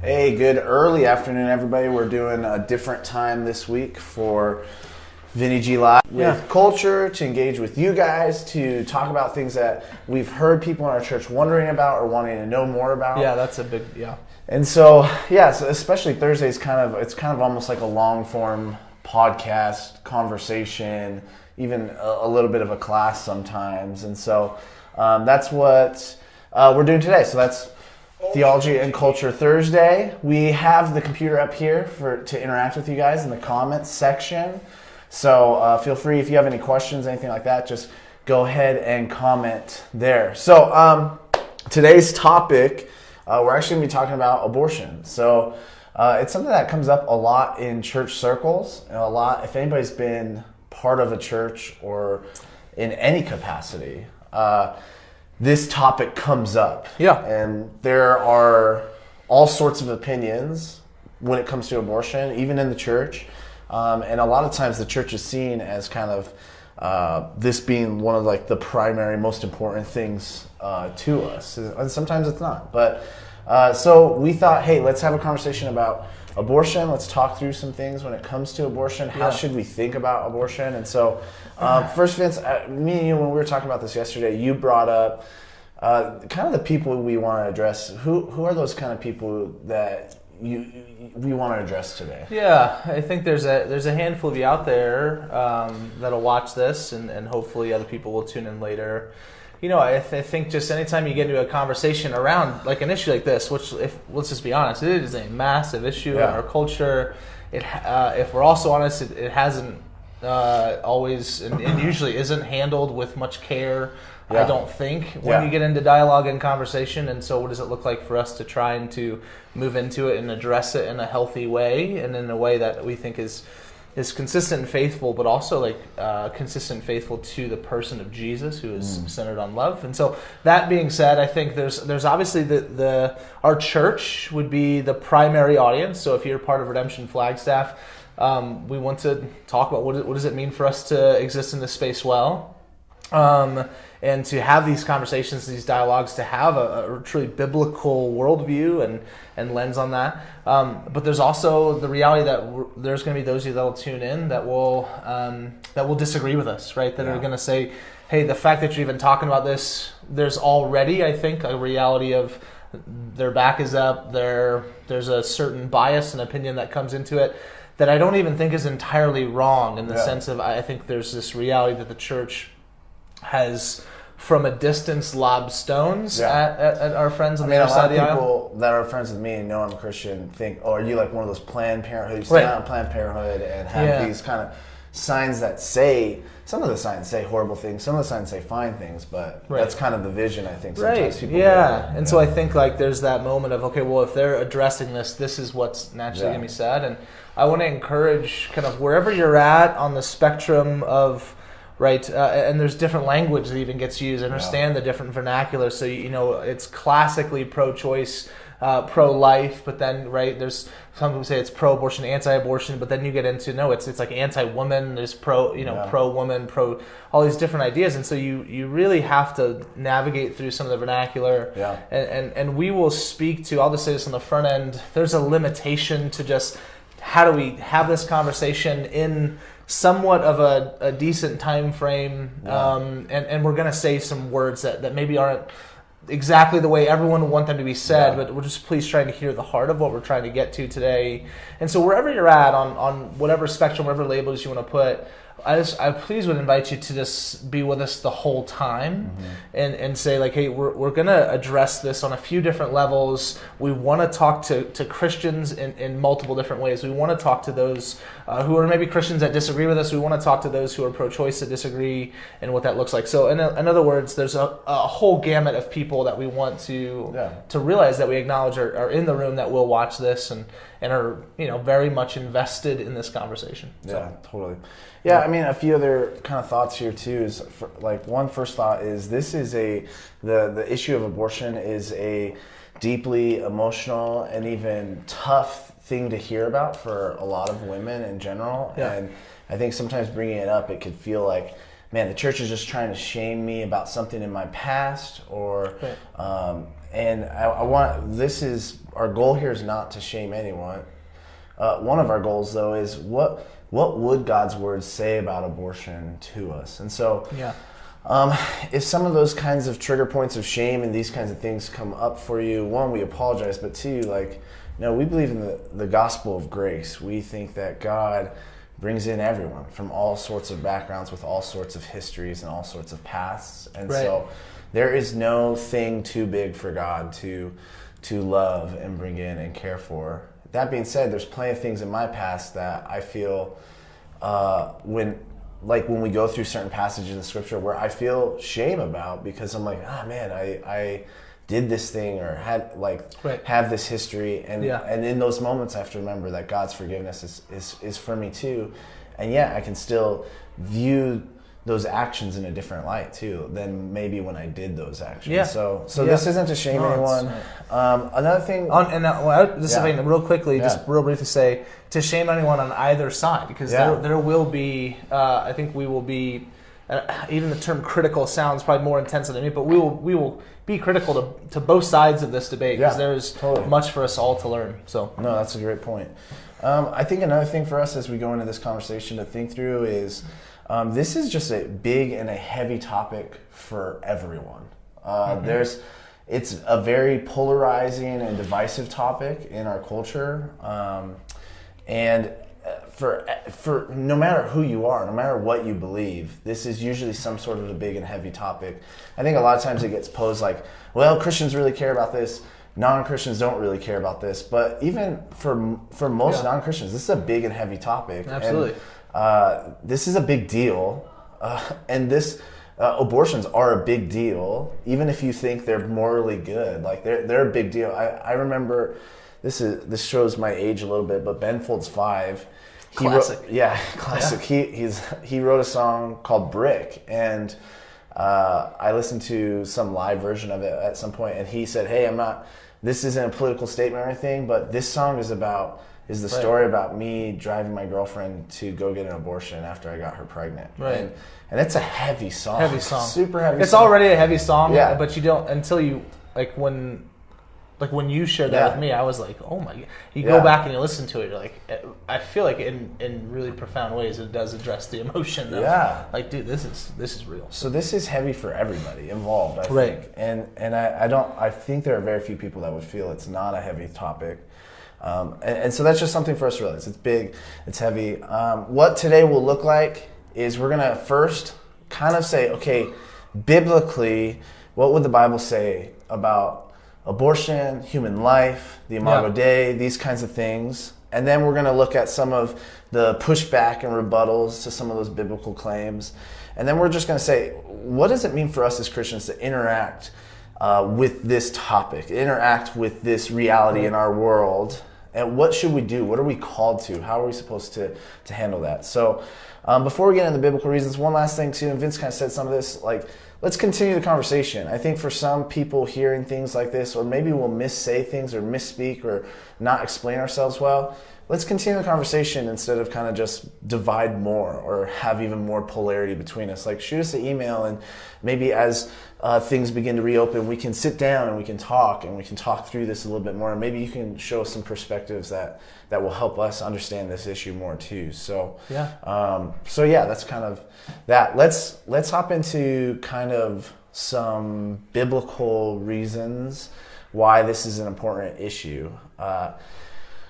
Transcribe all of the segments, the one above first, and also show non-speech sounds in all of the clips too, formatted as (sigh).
Hey, good early afternoon, everybody. We're doing a different time this week for Vinny G Live with Yeah. culture to engage with you guys to talk about things that we've heard people in our church wondering about or wanting to know more about. Yeah, that's a big yeah. And so, yeah, so especially Thursday's kind of it's kind of almost like a long form podcast conversation, even a, a little bit of a class sometimes. And so um, that's what uh, we're doing today. So that's Theology and Culture Thursday. We have the computer up here for to interact with you guys in the comments section. So uh, feel free if you have any questions, anything like that, just go ahead and comment there. So um, today's topic, uh, we're actually going to be talking about abortion. So uh, it's something that comes up a lot in church circles. A lot, if anybody's been part of a church or in any capacity, uh, this topic comes up. Yeah. And there are all sorts of opinions when it comes to abortion, even in the church. Um, and a lot of times the church is seen as kind of uh, this being one of like the primary, most important things uh, to us. And sometimes it's not. But uh, so we thought, hey, let's have a conversation about abortion. Let's talk through some things when it comes to abortion. How Yeah. should we think about abortion? And so, um, (sighs) first, Vince, uh, me and you, when we were talking about this yesterday, you brought up uh, kind of the people we want to address. Who who are those kind of people that you, you we want to address today? Yeah, I think there's a there's a handful of you out there um, that'll watch this, and, and hopefully other people will tune in later. You know, I, th- I think just anytime you get into a conversation around like an issue like this, which if let's just be honest, it is a massive issue in our culture. It uh, if we're also honest, it, it hasn't uh, always and, and usually isn't handled with much care. Yeah. I don't think when Yeah. you get into dialogue and conversation. And so, what does it look like for us to try and to move into it and address it in a healthy way, and in a way that we think is is consistent and faithful, but also like uh, consistent and faithful to the person of Jesus, who is centered on love. And so, that being said, I think there's there's obviously the the our church would be the primary audience. So, if you're part of Redemption Flagstaff. Um, we want to talk about what, what does it mean for us to exist in this space well, um, and to have these conversations, these dialogues, to have a, a truly biblical worldview and, and lens on that. Um, but there's also the reality that there's going to be those of you that will tune in that will um, that will disagree with us, right? That Yeah. are going to say, "Hey, the fact that you're even talking about this, there's already, I think, a reality of their back is up. There, there's a certain bias and opinion that comes into it." That I don't even think is entirely wrong in the Yeah. sense of I think there's this reality that the church has from a distance lobbed stones Yeah. at, at, at our friends I on mean, the other side of the aisle. people that are friends with me and know I'm a Christian think, "Oh, are you like one of those Planned Parenthood? You Right. stand on Planned Parenthood and have Yeah. these kind of signs that say some of the signs say horrible things, some of the signs say fine things, but Right. that's kind of the vision I think sometimes Right. people Yeah. And so I think like there's that moment of okay, well, if they're addressing this, this is what's naturally Yeah. going to be said, and I want to encourage kind of wherever you're at on the spectrum of right, uh, and there's different language that even gets used. Understand the different vernacular, so you know it's classically pro-choice. Uh, pro-life, but then right there's some people say it's pro-abortion, anti-abortion, but then you get into no, it's it's like anti-woman. There's pro, you know, Yeah. pro-woman, pro all these different ideas, and so you you really have to navigate through some of the vernacular. Yeah. And, and and we will speak to. I'll just say this on the front end. There's a limitation to just how do we have this conversation in somewhat of a, a decent time frame, Yeah. um, and and we're gonna say some words that that maybe aren't exactly the way everyone would want them to be said, Yeah. but we're just please trying to hear the heart of what we're trying to get to today. And so wherever you're at on, on whatever spectrum, whatever labels you want to put, I just I please would invite you to just be with us the whole time and, and say like, hey, we're, we're gonna address this on a few different levels. We want to talk to, to Christians in, in multiple different ways. We want to talk to those uh, who are maybe Christians that disagree with us. We want to talk to those who are pro-choice that disagree and what that looks like. So in, in other words, there's a, a whole gamut of people that we want to Yeah. to realize that we acknowledge are, are in the room that will watch this and, and are you know very much invested in this conversation. Yeah, totally. Yeah, I mean, a few other kind of thoughts here too is for, like one first thought is this is a the the issue of abortion is a deeply emotional and even tough thing to hear about for a lot of women in general, Yeah. and I think sometimes bringing it up, it could feel like. Man, the church is just trying to shame me about something in my past, or Right. um, and I, I want this is our goal here is not to shame anyone. Uh, one of our goals, though, is what what would God's word say about abortion to us? And so, Yeah. um, if some of those kinds of trigger points of shame and these kinds of things come up for you, one, we apologize, but two, like, no, we believe in the, the gospel of grace. We think that God brings in everyone from all sorts of backgrounds with all sorts of histories and all sorts of pasts. And Right. so there is no thing too big for God to to love and bring in and care for. That being said, there's plenty of things in my past that I feel uh, when like when we go through certain passages in scripture where I feel shame about because I'm like, ah man, I I did this thing or had like Right. have this history and Yeah. and in those moments I have to remember that God's forgiveness is, is is for me too. And yet I can still view those actions in a different light too than maybe when I did those actions. Yeah. So so Yeah. this isn't to shame No, anyone. Um, another thing On, and uh, well, just Yeah. if I can real quickly, just Yeah. real briefly say to shame anyone on either side because Yeah. there, there will be, uh, I think we will be, uh, even the term critical sounds probably more intense than me, but we will we will be critical to, to both sides of this debate because Yeah, there's totally. much for us all to learn. So No, that's a great point. Um, I think another thing for us as we go into this conversation to think through is um, this is just a big and a heavy topic for everyone. Uh, There's, it's a very polarizing and divisive topic in our culture, um, and for for no matter who you are, no matter what you believe, this is usually some sort of a big and heavy topic. I think a lot of times it gets posed like, well, Christians really care about this. Non-Christians don't really care about this, but even for for most Yeah. non-Christians, this is a big and heavy topic. And, Absolutely. uh, this is a big deal, uh, (laughs) and this uh, abortions are a big deal, even if you think they're morally good. Like they're they're a big deal. I, I remember this is this shows my age a little bit, but Ben Folds Five. He wrote- Classic. yeah, (laughs) classic. He he's he wrote a song called Brick, and uh, I listened to some live version of it at some point, and he said, "Hey, I'm not. This isn't a political statement or anything, but this song is about." Is the Right. story about me driving my girlfriend to go get an abortion after I got her pregnant? Right. And, and it's a heavy song. heavy song, Super heavy. It's song. already a heavy song, Yeah. But you don't until you like when. Like when you shared that Yeah. with me, I was like, "Oh my!" God. You Yeah. go back and you listen to it. You're like, eh, I feel like in in really profound ways, it does address the emotion. Of, Yeah. Like, dude, this is this is real. So this is heavy for everybody involved, I Right. think. And and I, I don't I think there are very few people that would feel it's not a heavy topic. Um, and, and so that's just something for us to realize. It's big, it's heavy. Um, what today will look like is we're gonna first kind of say, okay, biblically, what would the Bible say about abortion, human life, the Imago Yeah. Dei, these kinds of things. And then we're going to look at some of the pushback and rebuttals to some of those biblical claims. And then we're just going to say, what does it mean for us as Christians to interact uh, with this topic, interact with this reality in our world? And what should we do? What are we called to? How are we supposed to, to handle that? So, um, before we get into the biblical reasons, one last thing too, and Vince kind of said some of this, like, let's continue the conversation. I think for some people hearing things like this, or maybe we'll missay things or misspeak or not explain ourselves well, let's continue the conversation instead of kind of just divide more or have even more polarity between us. Like, shoot us an email, and maybe as uh, things begin to reopen, we can sit down and we can talk and we can talk through this a little bit more. And maybe you can show us some perspectives that, that will help us understand this issue more too. So, Yeah. um, so yeah, that's kind of that. Let's let's hop into kind of some biblical reasons why this is an important issue. Uh,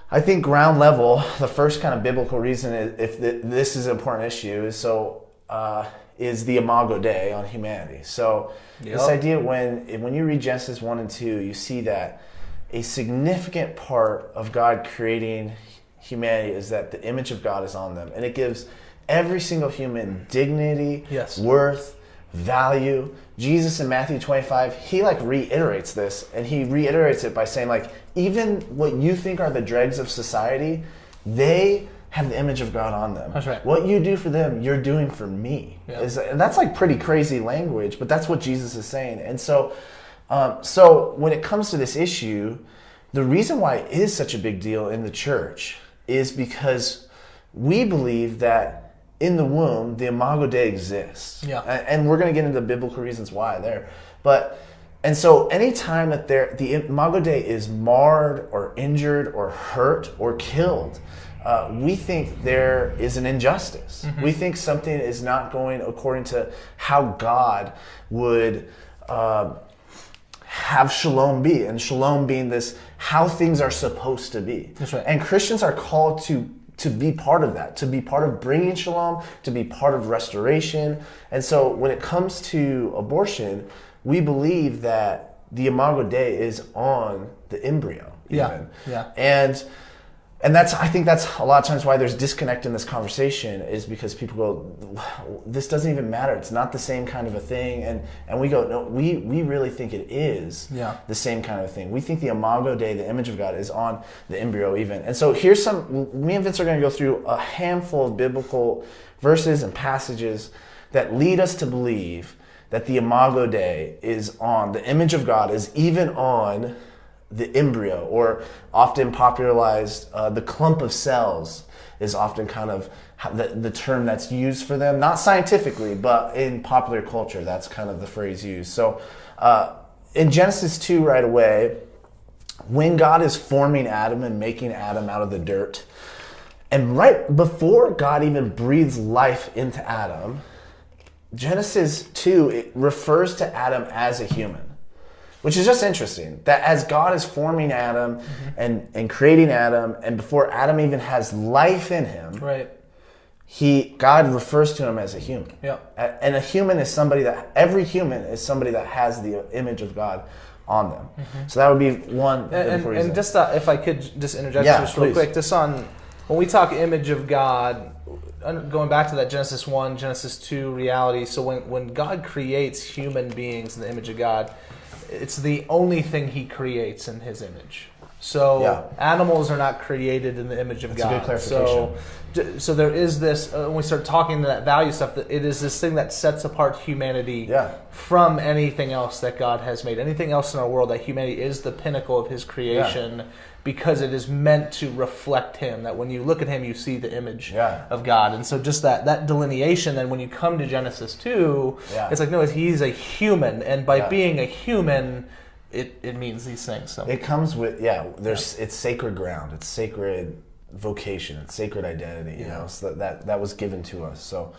I think ground level, the first kind of biblical reason is, if th- this is an important issue is so uh, is the Imago Dei on humanity. So this idea when when you read Genesis one and two, you see that a significant part of God creating humanity is that the image of God is on them, and it gives every single human dignity, Yes. worth, value. Jesus in Matthew 25, he like reiterates this and he reiterates it by saying like even what you think are the dregs of society, they have the image of God on them. That's right. What you do for them, you're doing for me. Yeah. Is- and that's like pretty crazy language, but that's what Jesus is saying. And so um, so when it comes to this issue, the reason why it is such a big deal in the church is because we believe that in the womb the imago dei exists Yeah. And we're going to get into biblical reasons why there but And so, anytime that there, the Imago Dei is marred or injured or hurt or killed, uh, we think there is an injustice. We think something is not going according to how God would uh, have shalom be, and shalom being this how things are supposed to be. That's right. And Christians are called to to be part of that, to be part of bringing shalom, to be part of restoration. And so, when it comes to abortion, we believe that the Imago Dei is on the embryo. Yeah, yeah. And and that's I think that's a lot of times why there's disconnect in this conversation is because people go, this doesn't even matter. It's not the same kind of a thing, and and we go, no, we we really think it is Yeah. the same kind of thing. We think the Imago Dei, the image of God, is on the embryo even. And so here's some. Me and Vince are going to go through a handful of biblical verses and passages that lead us to believe that the Imago Dei is on the image of God is even on the embryo, or often popularized, uh, the clump of cells is often kind of the, the term that's used for them, not scientifically, but in popular culture, that's kind of the phrase used. So uh, in Genesis 2, right away, when God is forming Adam and making Adam out of the dirt, and right before God even breathes life into Adam, Genesis 2 it refers to Adam as a human which is just interesting that as God is forming Adam and, and creating Adam, and before Adam even has life in him, Right. he God refers to him as a human. Yeah. And a human is somebody that every human is somebody that has the image of God on them. So that would be one. And, and, and just uh, if I could just interject Yeah, just real please. quick, just on when we talk image of God, going back to that Genesis one, Genesis two reality. So when when God creates human beings in the image of God, it's the only thing He creates in His image. So Yeah. animals are not created in the image of That's a God. good clarification. So so there is this uh, when we start talking to that value stuff that it is this thing that sets apart humanity Yeah. from anything else that God has made. Anything else in our world that humanity is the pinnacle of his creation because it is meant to reflect him. That when you look at him you see the image Yeah. of God. And so just that that delineation then when you come to Genesis 2, Yeah. it's like no, he's a human and by Yeah. being a human it, it means these things. So It comes with yeah. There's it's sacred ground. It's sacred vocation. It's sacred identity. You know, so that, that that was given to us. So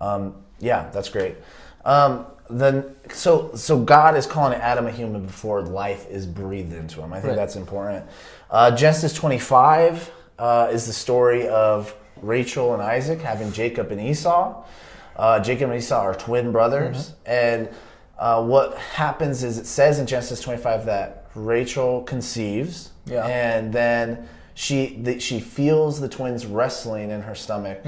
um, yeah, that's great. Um, then so so God is calling Adam a human before life is breathed into him. I think Right. that's important. Uh, Genesis 25 uh, is the story of Rachel and Isaac having Jacob and Esau. Uh, Jacob and Esau are twin brothers, and uh, what happens is it says in Genesis 25 that Rachel conceives, Yeah. and then she the, she feels the twins wrestling in her stomach,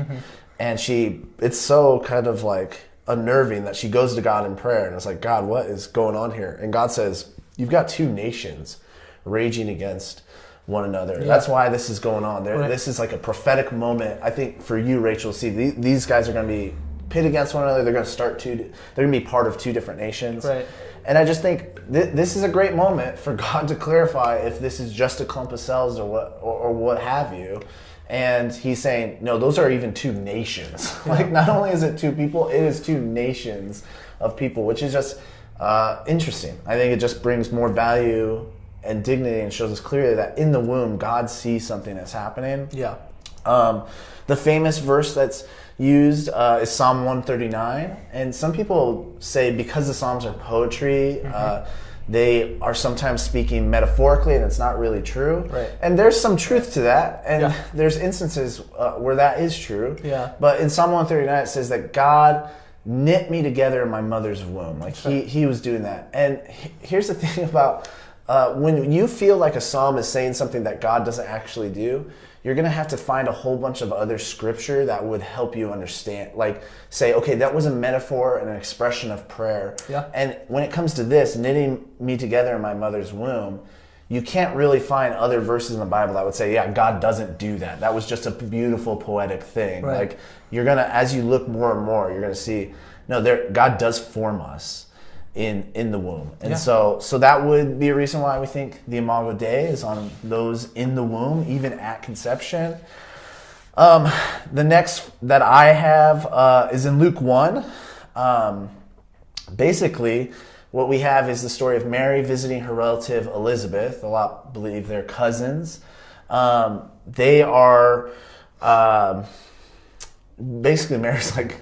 and she it's so kind of like unnerving that she goes to God in prayer, and it's like God, what is going on here? And God says, "You've got two nations raging against." One another. That's why this is going on. There, Right. This is like a prophetic moment. I think for you, Rachel. See, the- these guys are going to be pit against one another. They're going to start two. They're going to be part of two different nations. Right. And I just think th- this is a great moment for (laughs) God to clarify if this is just a clump of cells or what or, or what have you. And he's saying, no, those are even two nations. (laughs) like, not only is it two people, it is two nations of people, which is just uh, interesting. I think it just brings more value and dignity and shows us clearly that in the womb, God sees something that's happening. yeah. Um, the famous verse that's used uh, is Psalm 139. And some people say because the Psalms are poetry, uh, they are sometimes speaking metaphorically, and it's not really true. Right. And there's some truth to that. And Yeah. there's instances uh, where that is true. Yeah. But in Psalm 139, it says that God knit me together in my mother's womb. Like he, he was doing that. And he- here's the (laughs) thing about uh, when you feel like a psalm is saying something that God doesn't actually do, you're going to have to find a whole bunch of other scripture that would help you understand. Like, say, okay, that was a metaphor and an expression of prayer. Yeah. And when it comes to this, knitting me together in my mother's womb, you can't really find other verses in the Bible that would say, yeah, God doesn't do that. That was just a beautiful poetic thing. Right. Like, you're going to, as you look more and more, you're going to see, no, there, God does form us in in the womb, and Yeah. so so that would be a reason why we think the Imago Dei is on those in the womb, even at conception. Um, the next that I have uh, is in Luke one. Um, basically, what we have is the story of Mary visiting her relative Elizabeth. A lot believe they're cousins. Um, they are um, basically Mary's (laughs) like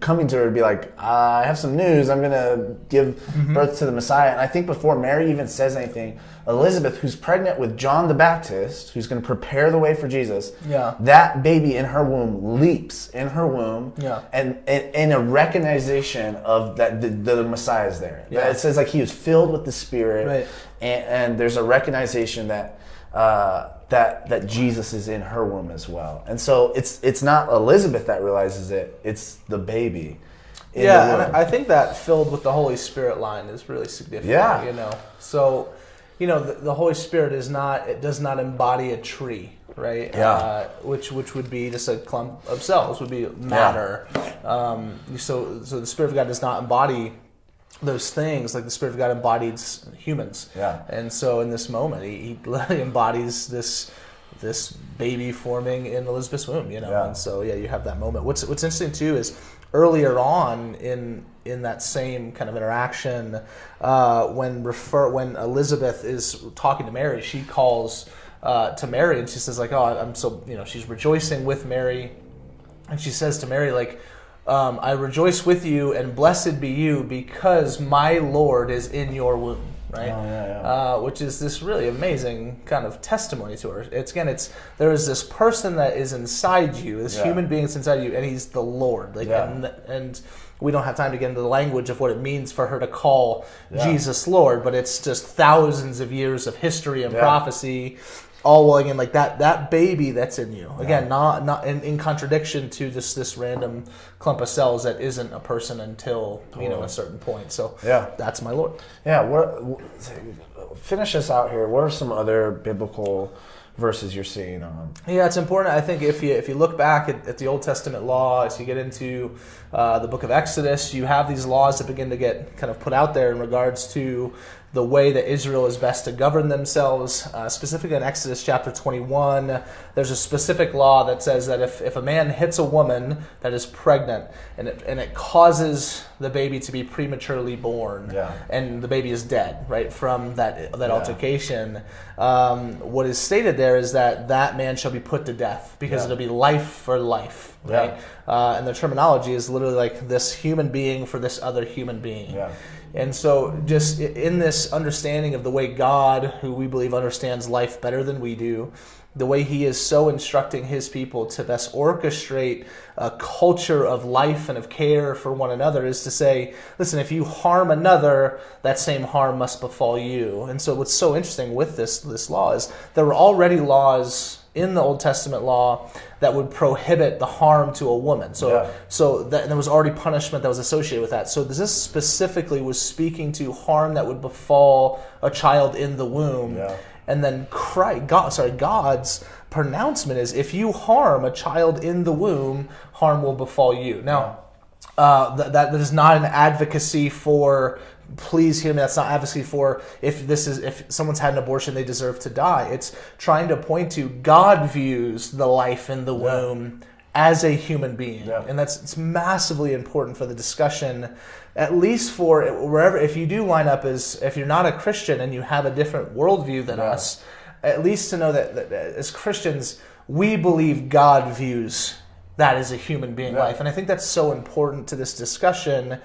coming to her to be like, I have some news. I'm going to give birth to the Messiah. And I think before Mary even says anything, Elizabeth, who's pregnant with John the Baptist, who's going to prepare the way for Jesus, Yeah. that baby in her womb leaps in her womb, Yeah. and, and in a recognition of that the, the Messiah is there. Yeah. It says like he was filled with the Spirit, Right. and, and there's a recognition that uh, that that Jesus is in her womb as well. And so it's it's not Elizabeth that realizes it; it's the baby. yeah, I think that filled with the Holy Spirit line is really significant. Yeah. you know, so you know the, the Holy Spirit is not it does not embody a tree, right? Yeah. uh, which which would be just a clump of cells, would be matter. Um, so so the Spirit of God does not embody those things like the Spirit of God embodies humans. Yeah. And so in this moment, he, he (laughs) embodies this this baby forming in Elizabeth's womb, you know. Yeah. And so yeah, you have that moment. What's what's interesting too is earlier on in in that same kind of interaction, uh, when refer when Elizabeth is talking to Mary, she calls uh, to Mary and she says like, "Oh, I'm so you know," she's rejoicing with Mary, and she says to Mary like. Um, I rejoice with you, and blessed be you, because my Lord is in your womb. Right, Oh, yeah, yeah. Uh, which is this really amazing kind of testimony to her. It's again, it's there is this person that is inside you, this Yeah. human being that's inside you, and he's the Lord. Like, Yeah. and, and we don't have time to get into the language of what it means for her to call. Jesus Lord, but it's just thousands of years of history and prophecy, all well again like that that baby that's in you. Again, not not in, in contradiction to just this random clump of cells that isn't a person until you know a certain point. So Yeah. that's my Lord. Yeah, what, finish us out here. What are some other biblical verses you're seeing on? Yeah, it's important. I think if you if you look back at, at the Old Testament law, as you get into uh, the Book of Exodus, you have these laws that begin to get kind of put out there in regards to the way that Israel is best to govern themselves. Uh, specifically in Exodus chapter 21, there's a specific law that says that if, if a man hits a woman that is pregnant and it, and it causes the baby to be prematurely born, Yeah. and the baby is dead, right, from that that Yeah. altercation. Um, what is stated there is that that man shall be put to death because Yeah. it'll be life for life, right? Uh, and the terminology is literally like this human being for this other human being. And so, just in this understanding of the way God, who we believe understands life better than we do, the way He is so instructing His people to best orchestrate a culture of life and of care for one another is to say, listen, if you harm another, that same harm must befall you. And so, what's so interesting with this this law is there were already laws in the Old Testament law that would prohibit the harm to a woman. So Yeah. so that, there was already punishment that was associated with that. So this specifically was speaking to harm that would befall a child in the womb. Yeah. And then Christ, God, sorry, God's pronouncement is if you harm a child in the womb, harm will befall you. Now, uh, th- that, that is not an advocacy for please hear me that's not advocacy for if this is if someone's had an abortion they deserve to die it's trying to point to god views the life in the womb as a human being Yeah. and that's it's massively important for the discussion at least for wherever if you do line up as if you're not a christian and you have a different worldview than Yeah. us at least to know that, that, as christians we believe god views that as a human being Yeah. life and i think that's so important to this discussion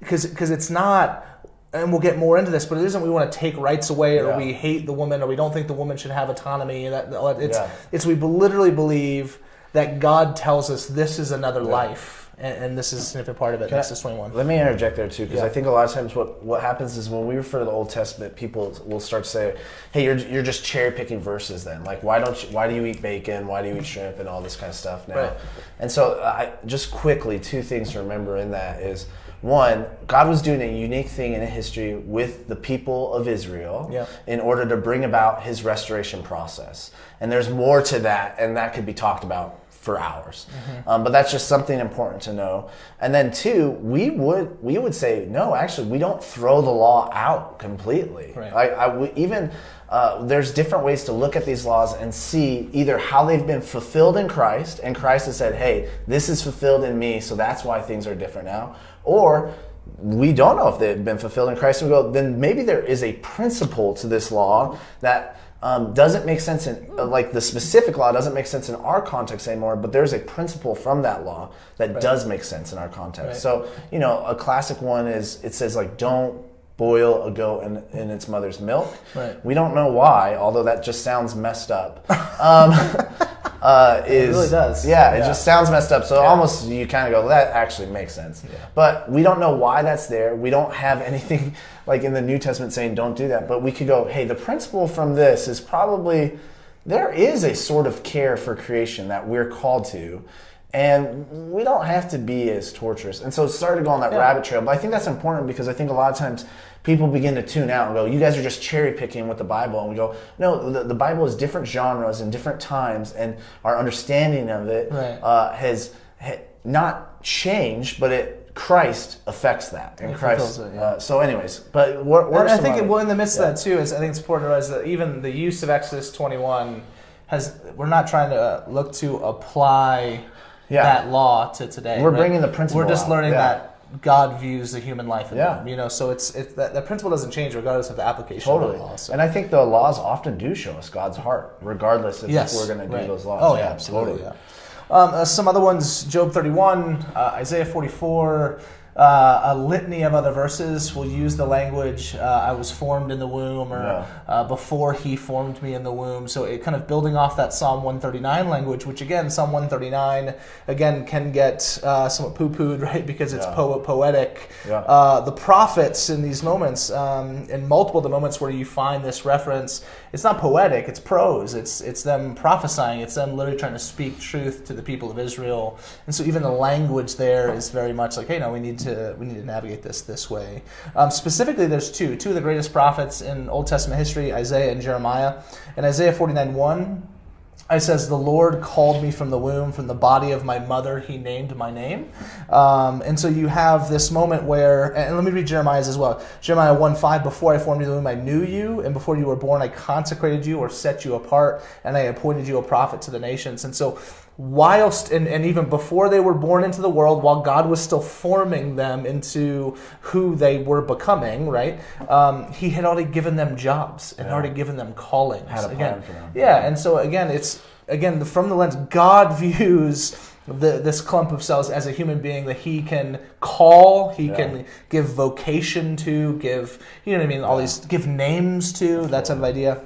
because because it's not and we'll get more into this but it isn't we want to take rights away or Yeah. we hate the woman or we don't think the woman should have autonomy that that- it's Yeah. it's we literally believe that god tells us this is another life and, and this is a significant part of it Can I- Exodus 21 Let me interject there too, because Yeah. I think a lot of times what, what happens is when we refer to the Old Testament, people will start to say, "Hey, you're, you're just cherry picking verses. Then, like, why don't you, why do you eat bacon? Why do you eat shrimp and all this kind of stuff now?" Right. And so, I just quickly, two things to remember in that is one, God was doing a unique thing in history with the people of Israel Yeah. in order to bring about His restoration process. And there's more to that, and that could be talked about for hours. Mm-hmm. Um, but that's just something important to know. And then two, we would we would say no. Actually, we don't throw the law out completely. Right. I, I we- even uh, there's different ways to look at these laws and see either how they've been fulfilled in Christ, and Christ has said, "Hey, this is fulfilled in me, so that's why things are different now," or we don't know if they've been fulfilled in Christ. And we go, then maybe there is a principle to this law that um, doesn't make sense in, uh, like the specific law doesn't make sense in our context anymore, but there's a principle from that law that does make sense in our context. Right. So, you know, a classic one is it says, like, don't boil a goat in, in its mother's milk. Right. We don't know why, although that just sounds messed up. Um, (laughs) uh, is, really does. Yeah, it just sounds messed up. So almost you kind of go, that actually makes sense. But we don't know why that's there. We don't have (laughs) anything like in the New Testament saying don't do that. But we could go, hey, the principle from this is probably there is a sort of care for creation that we're called to. And we don't have to be as torturous. And so it started to go on that rabbit trail. But I think that's important because I think a lot of times people begin to tune out and go, you guys are just cherry picking with the Bible. And we go, no, the, the Bible is different genres and different times, and our understanding of it Right. uh, has ha, not changed, but it Christ affects that. And It Christ. it, yeah. uh, so, anyways, but what, what I think it, well, in the midst Yeah. of that too, is I think it's important to realize that even the use of Exodus 21 has we're not trying to uh, look to apply Yeah. that law to today. We're bringing the principle We're just learning yeah. that God views the human life in Yeah. them. You know, so it's it, that, that principle doesn't change regardless of the application Totally. of the law. So. And I think the laws often do show us God's heart, regardless if yes, we're going to do right. those laws. Oh yeah, absolutely. totally. Yeah. Um, uh, some other ones: Job 31, uh, Isaiah 44. Uh, a litany of other verses will use the language uh, "I was formed in the womb" or Yeah. uh, "Before He formed me in the womb." So it kind of building off that Psalm 139 language, which again, Psalm 139 again can get uh, somewhat poo-pooed, (laughs) right? Because it's Yeah. po- poetic. Yeah. Uh, the prophets in these moments, um, in multiple of the moments where you find this reference, it's not poetic; it's prose. It's it's them prophesying. It's them literally trying to speak truth to the people of Israel. And so even the language there is very much like, hey, no, we need to we need to navigate this this way. Um, specifically, there's two two of the greatest prophets in Old Testament history: Isaiah and Jeremiah. In Isaiah 49 1. It says, The Lord called me from the womb, from the body of my mother, he named my name. Um, and so you have this moment where, and let me read Jeremiah's as well. Jeremiah 1 5, Before I formed you in the womb, I knew you, and before you were born, I consecrated you or set you apart, and I appointed you a prophet to the nations. And so, whilst, and, and even before they were born into the world, while God was still forming them into who they were becoming, right, um, he had already given them jobs and Yeah. already given them callings. Had a plan Again, for them. yeah, and so again, it's again the, from the lens God (laughs) views the, this clump of cells as a human being that He can call, He Yeah. can give vocation to, give you know what I mean, all these give names to that type of idea.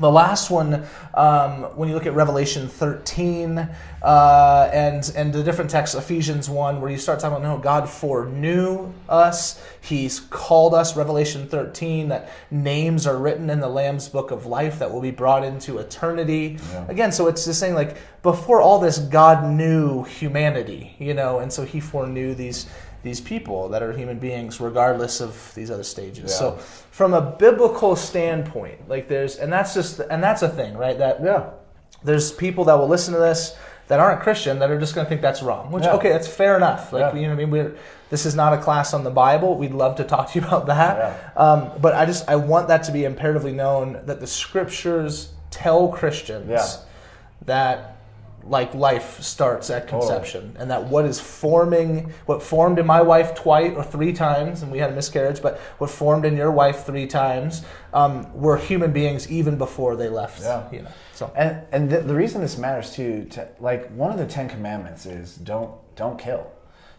The last one, um, when you look at Revelation 13 uh, and and the different texts, Ephesians 1, where you start talking about no, God foreknew us, He's called us. Revelation 13, that names are written in the Lamb's book of life that will be brought into eternity. Yeah. Again, so it's just saying like before all this, God knew humanity, you know, and so He foreknew these these people that are human beings regardless of these other stages. Yeah. So from a biblical standpoint, like there's and that's just and that's a thing, right? That Yeah. there's people that will listen to this that aren't Christian that are just going to think that's wrong. Which Yeah. okay, that's fair enough. Like Yeah. you know what I mean. We're, this is not a class on the Bible. We'd love to talk to you (laughs) about that. Um, but I just I want that to be imperatively known that the scriptures tell Christians that like life starts at conception and that what is forming what formed in my wife twice or three times and we had a miscarriage but what formed in your wife three times um, were human beings even before they left Yeah. you know so And and the, the reason this matters too, to, like one of the Ten Commandments is don't don't kill,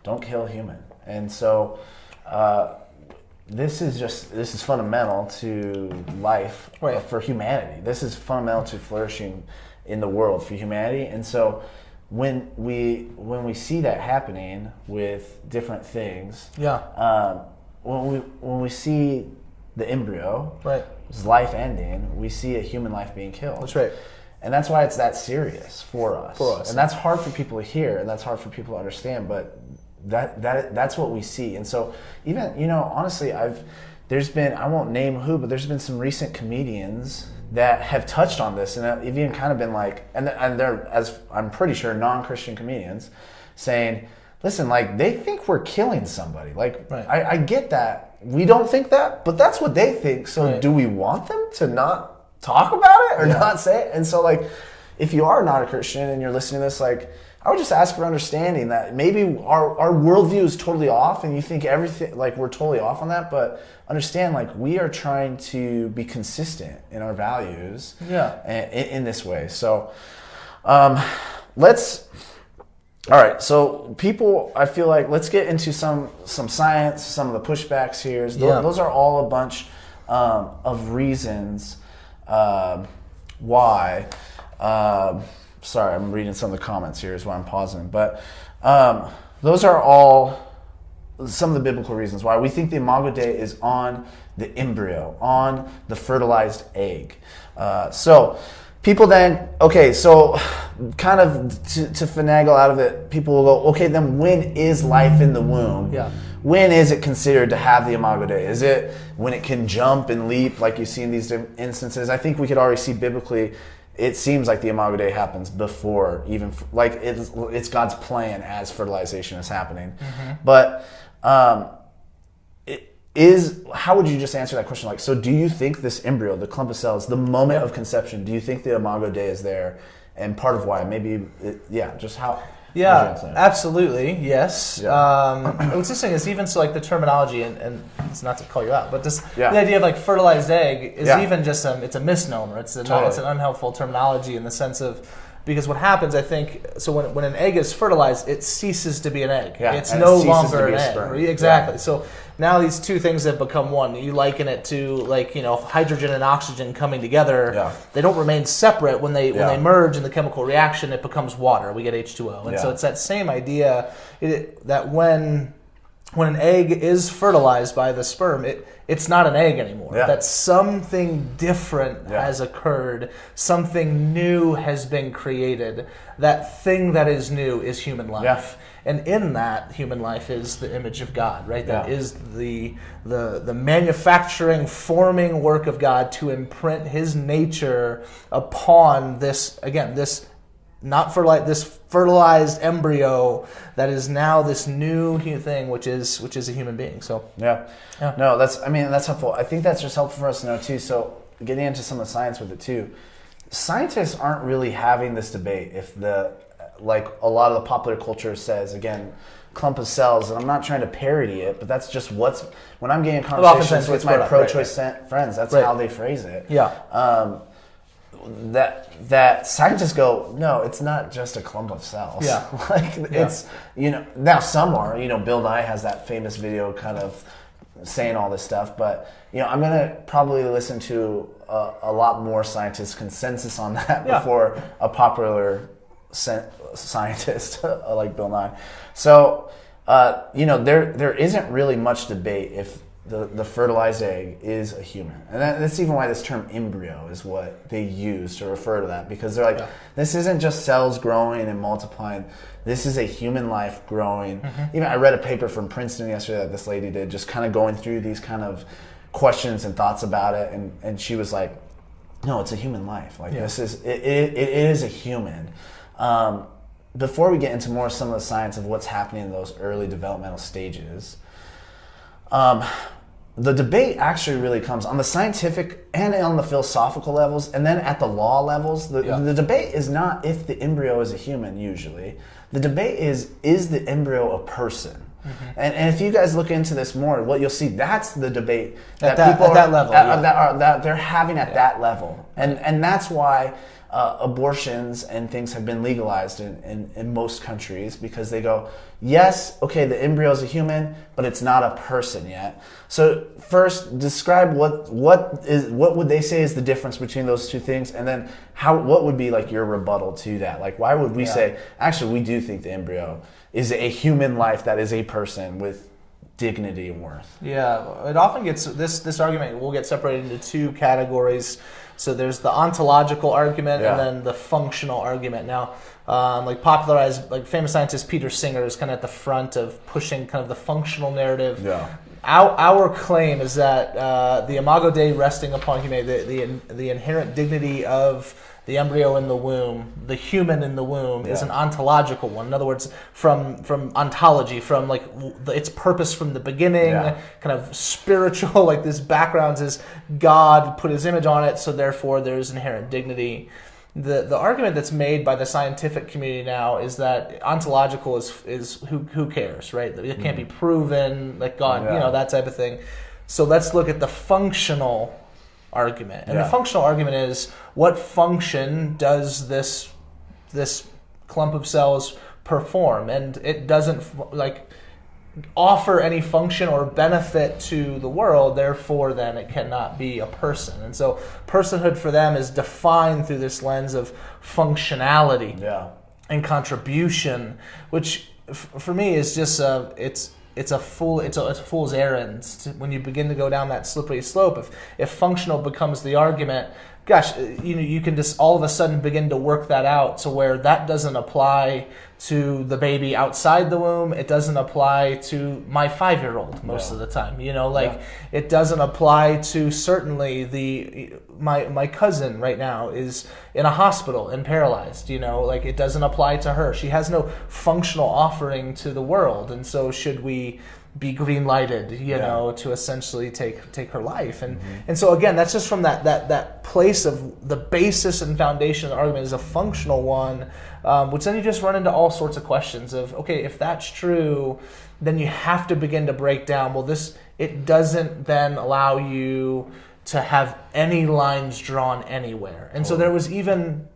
don't kill human. And so, uh, this is just this is fundamental to life Right. for humanity. This is fundamental to flourishing in the world for humanity. And so, when we when we see that happening with different things, yeah um, when we when we see the embryo, right is life ending, we see a human life being killed. that's right And that's why it's that serious for us. For us. And that's hard for people to hear and that's hard for people to understand, but that that that's what we see. And so even, you know, honestly, I've there's been I won't name who, but there's been some recent comedians that have touched on this and have even kind of been like and and they're as I'm pretty sure non-Christian comedians saying Listen, like they think we're killing somebody. Like Right. I, I get that. We don't think that, but that's what they think. So Right. do we want them to not talk about it or Yeah. not say it? And so like if you are not a Christian and you're listening to this, like I would just ask for understanding that maybe our, our worldview is totally off and you think everything, like we're totally off on that, but understand like we are trying to be consistent in our values Yeah. in, in this way. So um, let's, all right, so people, I feel like let's get into some some science, some of the pushbacks here. Those, Yeah. those are all a bunch um, of reasons um why. Um sorry, I'm reading some of the comments here, is why I'm pausing. But um, those are all some of the biblical reasons why we think the imago dei is on the embryo, on the fertilized egg. Uh, so people then, okay, so kind of to, to finagle out of it, people will go, okay, then when is life in the womb? Yeah. When is it considered to have the imago dei? Is it when it can jump and leap like you see in these instances? I think we could already see biblically. It seems like the imago dei happens before even like it's, it's God's plan as fertilization is happening. But um, it is how would you just answer that question? Like, so do you think this embryo, the clump of cells, the moment of conception, do you think the imago dei is there? And part of why, maybe, it, yeah, just how? Yeah, absolutely. Yes. Yeah. Um, what's interesting is even so, like the terminology, and, and it's not to call you out, but just Yeah. the idea of like fertilized egg is Yeah. even just um, it's a misnomer. It's a, Totally. it's an unhelpful terminology in the sense of because what happens, I think, so when, when an egg is fertilized, it ceases to be an egg. Yeah, it's and it no longer an egg. sperm. Exactly. Yeah. So now these two things have become one. You liken it to like you know hydrogen and oxygen coming together. Yeah. They don't remain separate when they Yeah. when they merge in the chemical reaction. It becomes water. We get H two O, and so it's that same idea it, that when when an egg is fertilized by the sperm, it it's not an egg anymore. Yeah. That something different Yeah. has occurred. Something new has been created. That thing that is new is human life. Yeah. And in that human life is the image of God, right? That is the the the manufacturing, forming work of God to imprint His nature upon this again this not for like this fertilized embryo that is now this new thing, which is which is a human being. So Yeah. Yeah. No, that's. I mean, that's helpful. I think that's just helpful for us to know too. So, getting into some of the science with it too, scientists aren't really having this debate. If the like a lot of the popular culture says again, clump of cells, and I'm not trying to parody it, but that's just what's when I'm getting conversations with my right, pro-choice sen- friends. That's Right. how they phrase it. yeah, Um, that that scientists go no it's not just a clump of cells Yeah. (laughs) like it's you know now some are you know bill nye has that famous video kind of saying all this stuff but you know i'm gonna probably listen to a, a lot more scientists consensus on (laughs) that Yeah. before a popular scientist (laughs) like bill nye so uh, you know there there isn't really much debate if the, the fertilized egg is a human. And that, that's even why this term embryo is what they use to refer to that because they're like, Yeah. this isn't just cells growing and multiplying. This is a human life growing. Mm-hmm. Even I read a paper from Princeton yesterday that this lady did, just kind of going through these kind of questions and thoughts about it. And, and she was like, no, it's a human life. Like Yeah. this is, it, it, it is a human. Um, before we get into more some of the science of what's happening in those early developmental stages, um, the debate actually really comes on the scientific and on the philosophical levels, and then at the law levels. The, Yeah. the debate is not if the embryo is a human, usually. The debate is is the embryo a person? Mm-hmm. And, and if you guys look into this more, what you'll see that's the debate At that- at are, that level, at- yeah. that, are, that they're having at that level, and and that's why uh, abortions and things have been legalized in, in, in most countries because they go, yes, okay, the embryo is a human, but it's not a person yet. So first, describe what what is what would they say is the difference between those two things, and then how what would be like your rebuttal to that? Like, why would we Yeah. say actually we do think the embryo is a human life that is a person with dignity and worth? Yeah, it often gets this this argument will get separated into two categories. So there's the ontological argument Yeah. and then the functional argument. Now, um, like popularized, like famous scientist Peter Singer is kind of at the front of pushing kind of the functional narrative. Yeah. Our, our claim is that uh, the Imago Dei resting upon humanity, the, the, the inherent dignity of the embryo in the womb, the human in the womb, is an ontological one. In other words, from from ontology, from like the, its purpose from the beginning, Yeah. kind of spiritual. (laughs) Like this background is God put His image on it, so therefore there's inherent dignity. the the argument that's made by the scientific community now is that ontological is is who who cares, right? It can't be mm. proven, like God, you know, that type of thing. So let's look at the functional argument. And Yeah. the functional argument is what function does this this clump of cells perform? And it doesn't like offer any function or benefit to the world, therefore, then it cannot be a person. And so, personhood for them is defined through this lens of functionality Yeah. and contribution, which f- for me is just a it's it's a fool it's a, it's a fool's errand to- when you begin to go down that slippery slope. If if functional becomes the argument, gosh, uh, you know you can just all of a sudden begin to work that out to where that doesn't apply to the baby outside the womb. It doesn't apply to my five year old most of the time. You know, like Yeah. it doesn't apply to certainly the my my cousin right now is in a hospital and paralyzed you know like it doesn't apply to her she has no functional offering to the world and so should we be green lighted you Yeah. know to essentially take take her life. And and so again that's just from that that that place of the basis and foundation of the argument is a functional one um, which then you just run into all sorts of questions of okay if that's true then you have to begin to break down well this it doesn't then allow you to have any lines drawn anywhere. And so there was even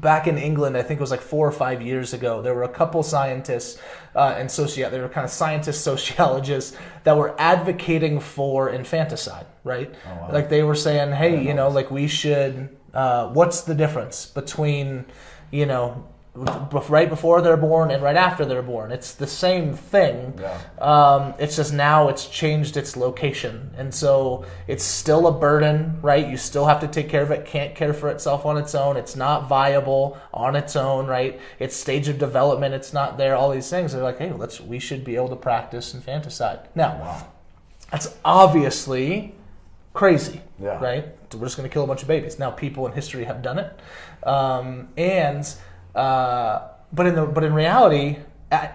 back in England, I think it was like four or five years ago, there were a couple scientists uh, and socio they were kind of scientists, (laughs) sociologists that were advocating for infanticide, right? wow. Like they were saying, hey, you know, like we should. Uh, what's the difference between, you know, right before they're born and right after they're born? It's the same thing. Yeah. Um, it's just now it's changed its location, and so it's still a burden, right? You still have to take care of it. Can't care for itself on its own. It's not viable on its own, right? Its stage of development, it's not there. All these things. They're like, hey, let's. We should be able to practice infanticide now. Wow. That's obviously crazy, Yeah. right? So we're just going to kill a bunch of babies. Now, people in history have done it, um, and but in the but in reality, I,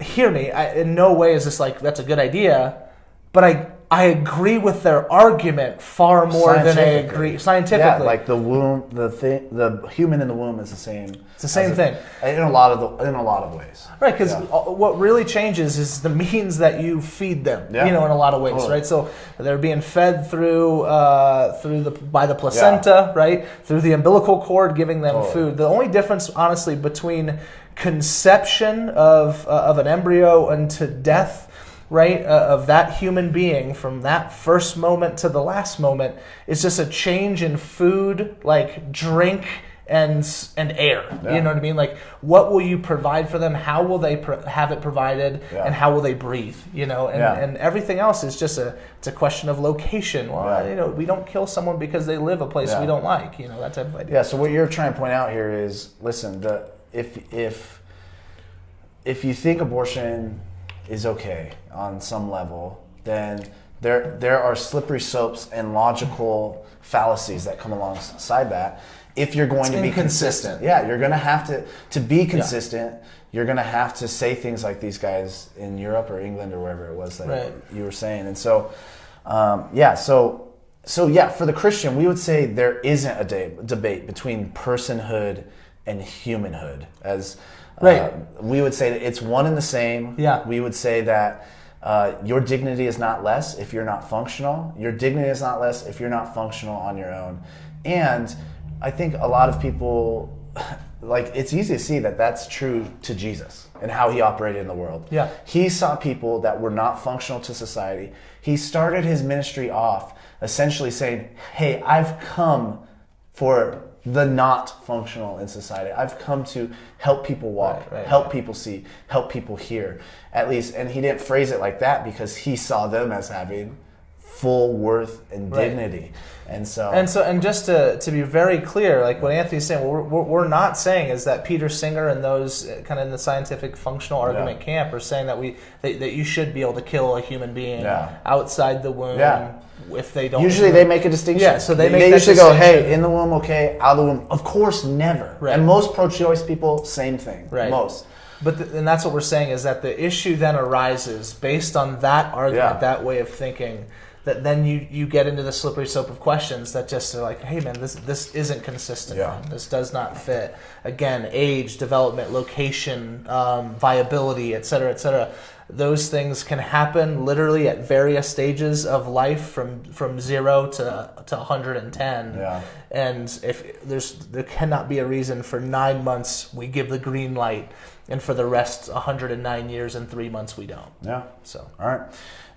hear me. I, in no way is this like that's a good idea, but I I agree with their argument far more than I agree scientifically. Yeah, like the womb, the thing, the human in the womb is the same. It's the same thing. in a lot of the, in a lot of ways. Right, because Yeah. what really changes is the means that you feed them. Yeah. You know, in a lot of ways, Totally. right? So they're being fed through uh, through the by the placenta, right? Through the umbilical cord, giving them Totally. food. The only difference, honestly, between conception of uh, of an embryo unto death. Right uh, of that human being from that first moment to the last moment is just a change in food, like drink and and air. Yeah. You know what I mean? Like, what will you provide for them? How will they pro- have it provided? Yeah. And how will they breathe? You know, and, Yeah. and everything else is just a it's a question of location. Well, you know, we don't kill someone because they live a place we don't like. You know, that type of idea. Yeah. So what you're trying to point out here is, listen, the if if if you think abortion is okay on some level, then there there are slippery slopes and logical fallacies that come alongside that. If you're going It's to be consistent, yeah, you're going to have to to be consistent. You're going to have to say things like these guys in Europe or England or wherever it was that Right. you were saying, and so um, yeah, so so yeah, for the Christian, we would say there isn't a de- debate between personhood and humanhood. As uh, Right. we would say that it's one and the same. Yeah. we would say that uh, your dignity is not less if you're not functional. Your dignity is not less if you're not functional on your own. And I think a lot of people. (laughs) Like it's easy to see that that's true to Jesus and how he operated in the world. Yeah. He saw people that were not functional to society. He started his ministry off essentially saying, Hey, I've come for the not functional in society. I've come to help people walk, Right, right, help right. people see, help people hear. At least, and he didn't phrase it like that because he saw them as having full worth and dignity. And so, And so, and just to, to be very clear, like what Anthony's saying, what we're, we're not saying is that Peter Singer and those uh, kind of in the scientific functional argument camp are saying that we that, that you should be able to kill a human being Yeah. outside the womb Yeah. If they don't. Usually they make a distinction. Yeah, so they make they usually go, hey, in the womb, okay, out of the womb. Of course, never. Right. And most pro-choice people, same thing. Right. Most. But th- and that's what we're saying is that the issue then arises based on that argument, Yeah. that way of thinking, that then you you get into the slippery slope of questions that just are like, hey man, this this isn't consistent. Yeah. This does not fit. Again, age, development, location, um, viability, et cetera, et cetera. Those things can happen literally at various stages of life, from from zero to to 110. Yeah. And if there's there cannot be a reason for nine months we give the green light, and for the rest 109 years and three months we don't. Yeah. So All right.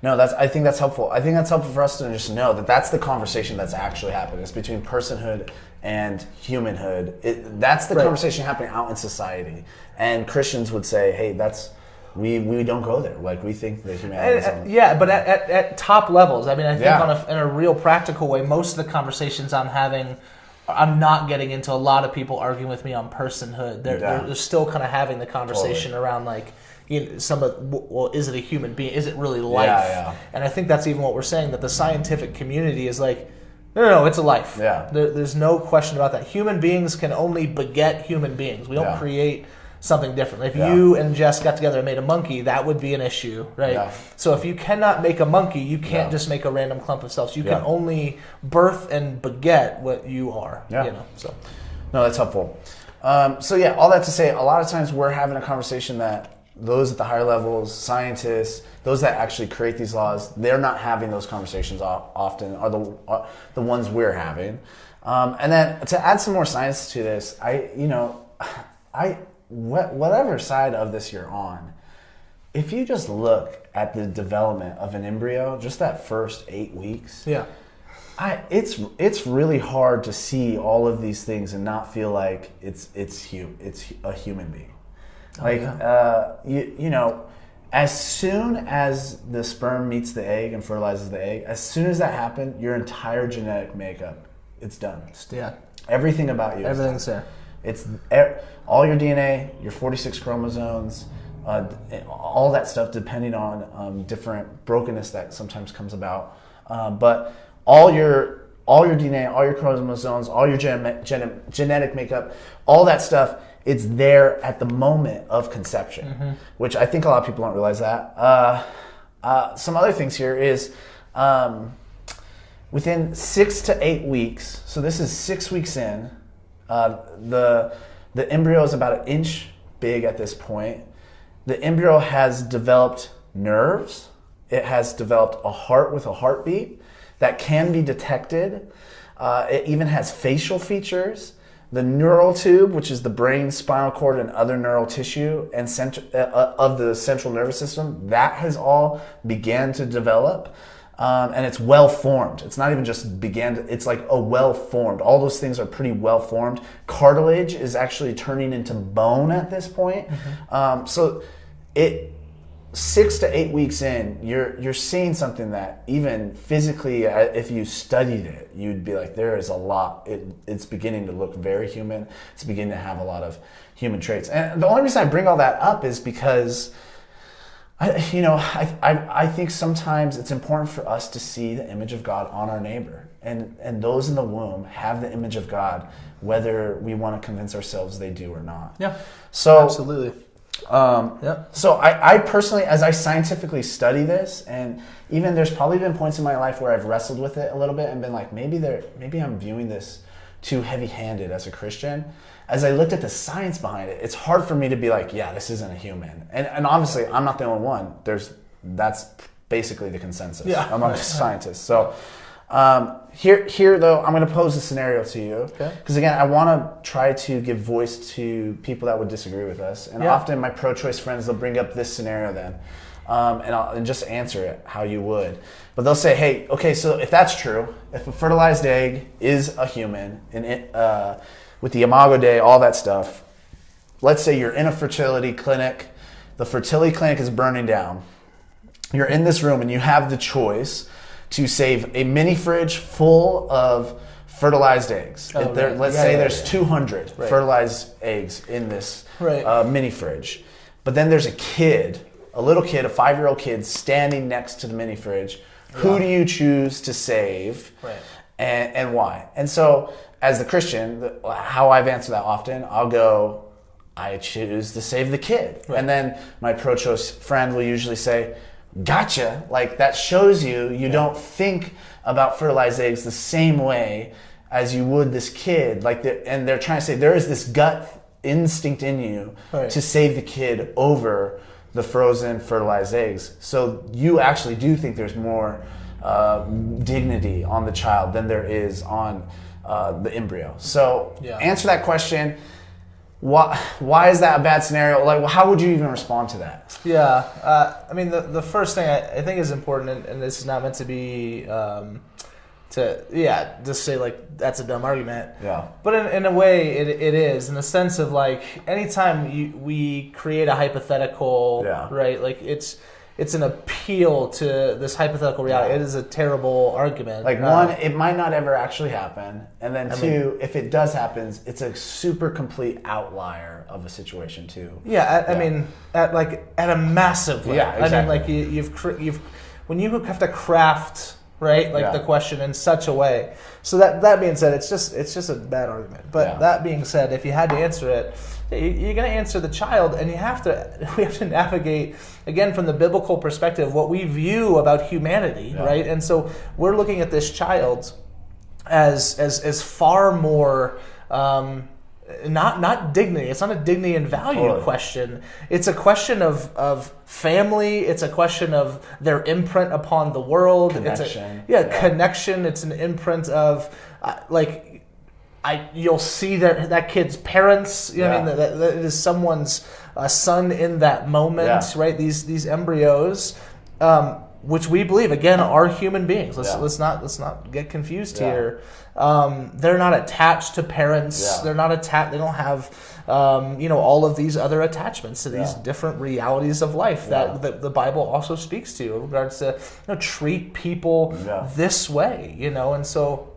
No, that's. I think that's helpful. I think that's helpful for us to just know that that's the conversation that's actually happening. It's between personhood and humanhood. It, that's the Right. conversation happening out in society. And Christians would say, "Hey, that's we we don't go there. Like we think that humanity And, uh, yeah, but at, at, at top levels, I mean, I think Yeah. on a, in a real practical way, most of the conversations I'm having, I'm not getting into a lot of people arguing with me on personhood. They're, Yeah. they're, they're still kind of having the conversation around like, you know, some of well, is it a human being? Is it really life? yeah. And I think that's even what we're saying that the scientific community is like, no, no, no it's a life. Yeah. There, there's no question about that. Human beings can only beget human beings. We don't Yeah. create something different. If Yeah. you and Jess got together and made a monkey, that would be an issue, right? Yeah. So if you cannot make a monkey, you can't Yeah. just make a random clump of cells. You can only birth and beget what you are. Yeah. You know. So No, that's helpful. Um, so yeah, all that to say, a lot of times we're having a conversation that those at the higher levels, scientists, those that actually create these laws, they're not having those conversations often. Are the are the ones we're having? Um, and then to add some more science to this, I you know, (sighs) I wh- whatever side of this you're on, if you just look at the development of an embryo, just that first eight weeks, yeah. I, it's it's really hard to see all of these things and not feel like it's it's hu- it's a human being. Like uh, you you know, as soon as the sperm meets the egg and fertilizes the egg, as soon as that happens, your entire genetic makeup it's done. Yeah. Everything about you. is Everything's there. It's e- all your DNA, your 46 chromosomes, uh, all that stuff, depending on um, different brokenness that sometimes comes about. Um, but all your all your DNA, all your chromosomes, all your gen- gen- genetic makeup, all that stuff, it's there at the moment of conception, which I think a lot of people don't realize that. Uh, uh, some other things here is. Um, within six to eight weeks, so this is six weeks in, uh, the, the embryo is about an inch big at this point. The embryo has developed nerves, it has developed a heart with a heartbeat that can be detected. Uh, it even has facial features. The neural tube, which is the brain, spinal cord, and other neural tissue and cent- uh, uh, of the central nervous system, that has all began to develop um, and it's well formed. It's not even just began. To, it's like a well formed. All those things are pretty well formed. Cartilage is actually turning into bone at this point. Um, so it six to eight weeks in, you're you're seeing something that even physically, uh, if you studied it, you'd be like, there is a lot. It, it's beginning to look very human. It's beginning to have a lot of human traits. And the only reason I bring all that up is because. I, you know, I, I, I think sometimes it's important for us to see the image of God on our neighbor. And, and those in the womb have the image of God, whether we want to convince ourselves they do or not. Yeah. So, Absolutely. um, Yeah. so I, I personally, as I scientifically study this, and even there's probably been points in my life where I've wrestled with it a little bit and been like, maybe there, maybe I'm viewing this too heavy-handed as a Christian. As I looked at the science behind it, it's hard for me to be like, yeah, this isn't a human. And, and obviously, I'm not the only one. There's that's basically the consensus Yeah. amongst (laughs) scientists. So. Um, here, here though, I'm going to pose a scenario to you Okay. because again, I want to try to give voice to people that would disagree with us, and Yeah. often my pro-choice friends they'll bring up this scenario then, um, and I'll and just answer it how you would. But they'll say, hey, okay, so if that's true, if a fertilized egg is a human, and it, uh, with the Imago Dei, all that stuff, let's say you're in a fertility clinic, the fertility clinic is burning down. You're in this room and you have the choice to save a mini fridge full of fertilized eggs. Oh, there- right. Let's Yeah, say yeah, there's yeah. 200 Right. fertilized eggs in this Right. uh, mini fridge. But then there's a kid, a little kid, a five year old kid standing next to the mini fridge. Who do you choose to save? Right. and, and why. And so, as the Christian, the, how I've answered that often, I'll go, I choose to save the kid. And then my pro choice friend will usually say, gotcha. Like that shows you you don't think about fertilized eggs the same way as you would this kid. Like, the, and they're trying to say there is this gut instinct in you Right. to save the kid over the frozen fertilized eggs. So you actually do think there's more uh, dignity on the child than there is on uh, the embryo. So Yeah. answer that question. Why, why is that a bad scenario? Like, how would you even respond to that? Yeah, uh, I mean the the first thing I, I think is important, and, and this is not meant to be um, to yeah just say like that's a dumb argument. Yeah. But in, in a way, it, it is in the sense of like anytime you, we create a hypothetical, Yeah. right? Like it's it's an appeal to this hypothetical reality. Yeah. It is a terrible argument. Like Uh, one, it might not ever actually happen, and then two, if it does happen, it's a super complete outlier of a situation too. Yeah, I, I mean, at like at a massive level. Yeah, I mean, like you, you've you've when you have to craft right like Yeah. the question in such a way. So that that being said, it's just it's just a bad argument. But Yeah. that being said, if you had to answer it, you're going to answer the child, and you have to (laughs) we have to navigate again from the biblical perspective what we view about humanity, Yeah. right? And so we're looking at this child as as as far more um, not not dignity. It's not a dignity and value Totally. question. It's a question of of family. It's a question of their imprint upon the world. It's Connection. a, yeah, Yeah. connection. It's an imprint of uh, like. I, you'll see that that kid's parents. You know, what I mean, that, that it is someone's uh, son in that moment, Yeah. right? These these embryos, um, which we believe again are human beings. Let's Yeah. let's not let's not get confused Yeah. here. Um, they're not attached to parents. Yeah. They're not attached. They don't have um, you know all of these other attachments to these Yeah. different realities of life Yeah. that the, the Bible also speaks to in regards to you know treat people Yeah. this way. You know, and so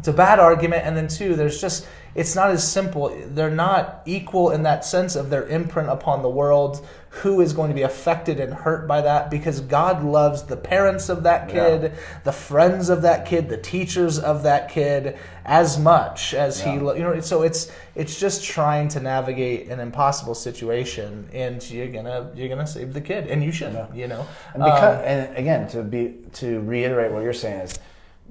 it's a bad argument and then two there's just it's not as simple. They're not equal in that sense of their imprint upon the world. Who is going to be affected and hurt by that? Because god loves the parents of that kid Yeah. the friends of that kid the teachers of that kid as much as he lo- you know so it's it's just trying to navigate an impossible situation and you're gonna you're gonna save the kid and you should you know? And because, Um, and again, to be to reiterate what you're saying is,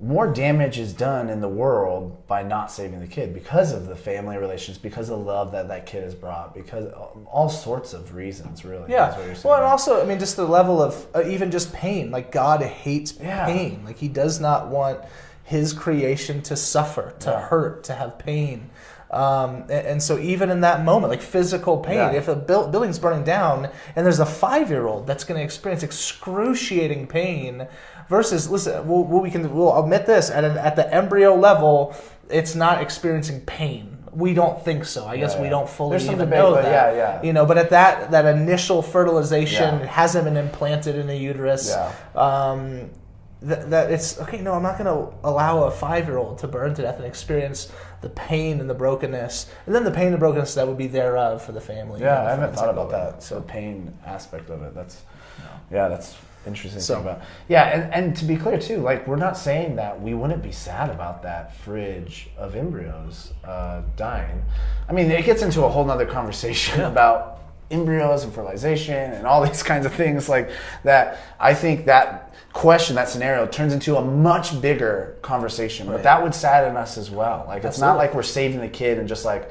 more damage is done in the world by not saving the kid because of the family relations, because of the love that that kid has brought, because all sorts of reasons, really. Yeah. is what you're saying. Well, and also, I mean, just the level of uh, even just pain. Like God hates Yeah. pain. Like He does not want His creation to suffer, to Yeah. hurt, to have pain. Um, and, and so, even in that moment, like physical pain, Yeah. if a buil- building's burning down and there's a five-year-old that's going to experience excruciating pain, versus listen, we'll, we'll- can we'll admit this at an, at the embryo level, it's not experiencing pain. We don't think so. I guess Yeah, we yeah. don't fully There's some even debate, know that. yeah, yeah. You know, but at that that initial fertilization, it hasn't been implanted in the uterus. Yeah. Um, that, that it's okay. No, I'm not going to allow a five year old to burn to death and experience the pain and the brokenness, and then the pain and the brokenness that would be thereof for the family. Yeah, the I haven't thought about that. So the pain aspect of it. That's yeah, that's interesting So- to think about. Yeah, and, and to be clear too, like we're not saying that we wouldn't be sad about that fridge of embryos uh, dying. I mean, it gets into a whole nother conversation about embryos and fertilization and all these kinds of things like that. I think that question, that scenario, turns into a much bigger conversation. But that would sadden us as well. Like it's not like we're saving the kid and just like.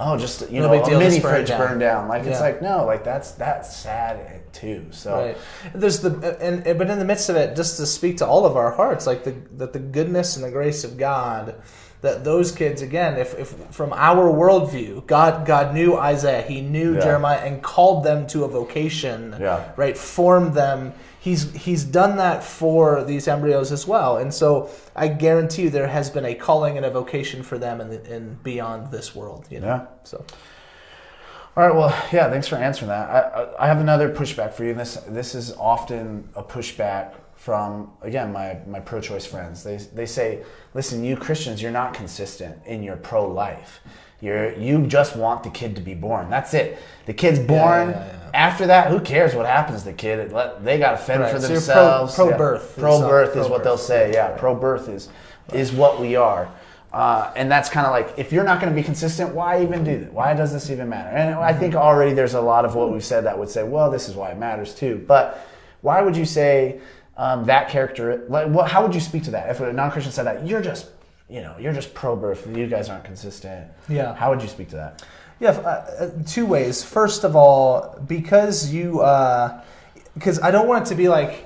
Oh, just you No know, a mini fridge down. burned down. Like it's like no, like that's that's sad too. So Right. There's the and, and but in the midst of it, just to speak to all of our hearts, like the that the goodness and the grace of God, that those kids again, if, if from our worldview, God God knew Isaiah, He knew Yeah. Jeremiah, and called them to a vocation. Yeah. Right. Formed them. He's he's done that for these embryos as well, and so I guarantee you there has been a calling and a vocation for them in, the, in beyond this world. You know. Yeah. So All right. Well, yeah. Thanks for answering that. I, I, I have another pushback for you. This this is often a pushback from again my my pro-choice friends. They they say, listen, you Christians, you're not consistent in your pro-life. You're you just want the kid to be born. That's it. The kid's born. yeah, yeah. After that, who cares what happens to the kid? Let, they got to fend Right, for so you're pro- themselves. pro-birth is, uh, Pro-birth is what they'll say. Yeah, pro-birth is is what we are. Uh, and that's kind of like if you're not going to be consistent, why even do that? Why does this even matter? And I think already there's a lot of what we've said that would say, well, this is why it matters too. But why would you say um, that character? Like, what, how would you speak to that if a non-Christian said that you're just, you know, you're just pro-birth. You guys aren't consistent. Yeah. How would you speak to that? Yeah, uh, uh, two ways. First of all, because you, uh, because I don't want it to be like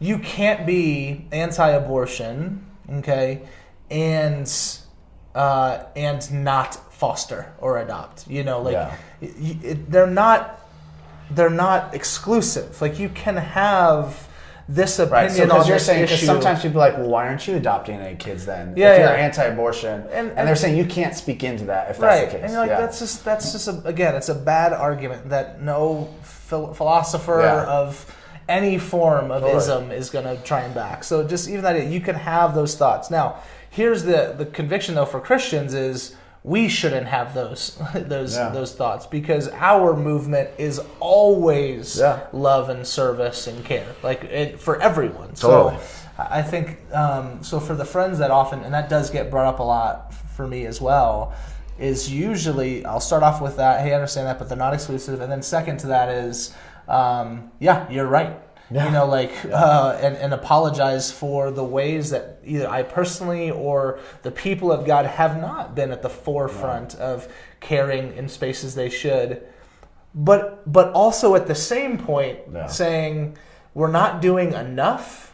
you can't be anti-abortion, okay, and uh, and not foster or adopt. You know, like Yeah. y- y- it, they're not they're not exclusive. Like you can have this opinion Right. So on because you're this saying, issue. sometimes people are like, well, why aren't you adopting any kids then? Yeah, if you're yeah. anti-abortion, And- and, and- they're saying you can't speak into that if that's right the case. and you're like yeah. that's just that's just a, again it's a bad argument that no phil- philosopher Yeah. of any form of Totally. ism is going to try and back so just even that you can have those thoughts now here's the the conviction though for christians is we shouldn't have those (laughs) those Yeah. those thoughts because our movement is always Yeah. love and service and care like it, for everyone Totally. so I think um, so. For the friends that often, and that does get brought up a lot for me as well, is usually I'll start off with that. Hey, I understand that, but they're not exclusive. And then second to that is, um, yeah, you're right. Yeah. You know, like uh, and and apologize for the ways that either I personally or the people of God have not been at the forefront of caring in spaces they should but but also at the same point Yeah. saying we're not doing enough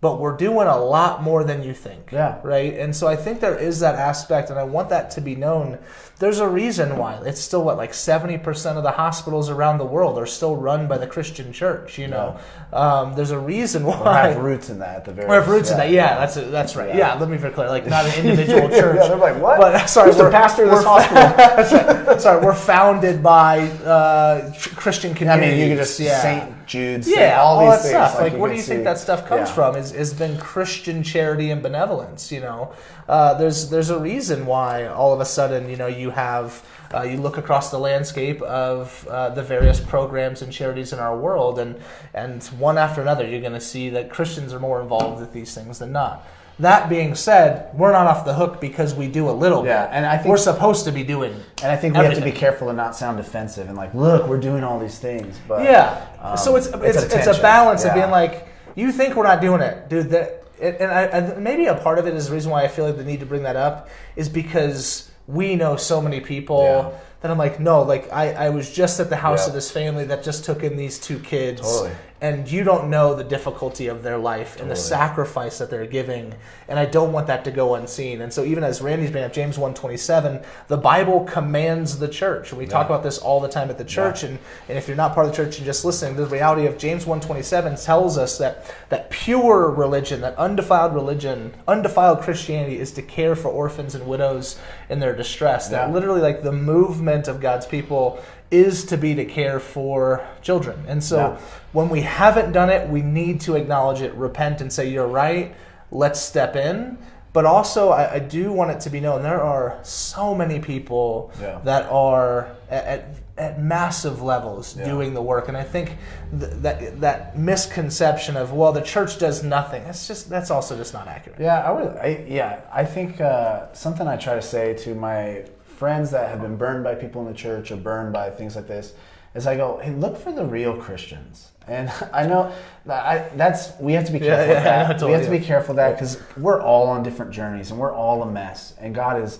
but we're doing a lot more than you think Yeah. right and so i think there is that aspect and i want that to be known there's a reason why it's still what like 70% of the hospitals around the world are still run by the christian church you know um, there's a reason Or why have roots in that at the very we have roots in that. Yeah, that's that's right. Yeah. Yeah. let me be clear. Like not an (laughs) individual church. Yeah, they're like, what? But (laughs) sorry, Who's we're- pastor of this hospital? (laughs) Right. Sorry, we're founded by uh, Christian I mean, you could just yeah. Saint Jude, Saint, Yeah, all, all, these that things. stuff. Like, you where do you see- think that stuff comes Yeah. from? Is has been Christian charity and benevolence. You know, uh, there's there's a reason why all of a sudden you know you have uh, you look across the landscape of uh, the various programs and charities in our world, and and one after another, you're going to see that Christians are more involved with these things than not. That being said, we're not off the hook because we do a little Yeah, bit. and I think- we're supposed to be doing. And I think we have to be careful to not sound defensive and like, look, we're doing all these things. But Yeah. um, so it's it's it's, a it's, a balance of being like, you think we're not doing it, dude. That and, I, and maybe a part of it is the reason why I feel like the need to bring that up is because we know so many people Yeah. that I'm like, no, like I, I was just at the house Yeah. of this family that just took in these two kids, Totally. And you don't know the difficulty of their life and the sacrifice that they're giving, and I don't want that to go unseen. And so even as Randy's bringing up James one twenty seven, the Bible commands the church. And we talk about this all the time at the church, and, and if you're not part of the church and just listening, the reality of James 127 tells us that that pure religion, that undefiled religion, undefiled Christianity is to care for orphans and widows in their distress. That literally like the movement of God's people is to be to care for children. And so Yeah. when we haven't done it, we need to acknowledge it, repent and say, You're right, let's step in. But also, I, I do want it to be known there are so many people Yeah. that are at, at, at massive levels Yeah. doing the work. And I think th- that that misconception of well, the church does nothing. That's just that's also just not accurate. Yeah, I would. I, yeah, I think uh, something I try to say to my friends that have been burned by people in the church or burned by things like this is I go, hey, look for the real Christians. And (laughs) I know that I, that's we have to be careful yeah, (laughs) I that. know, we have to be careful that because we're all on different journeys and we're all a mess. And God is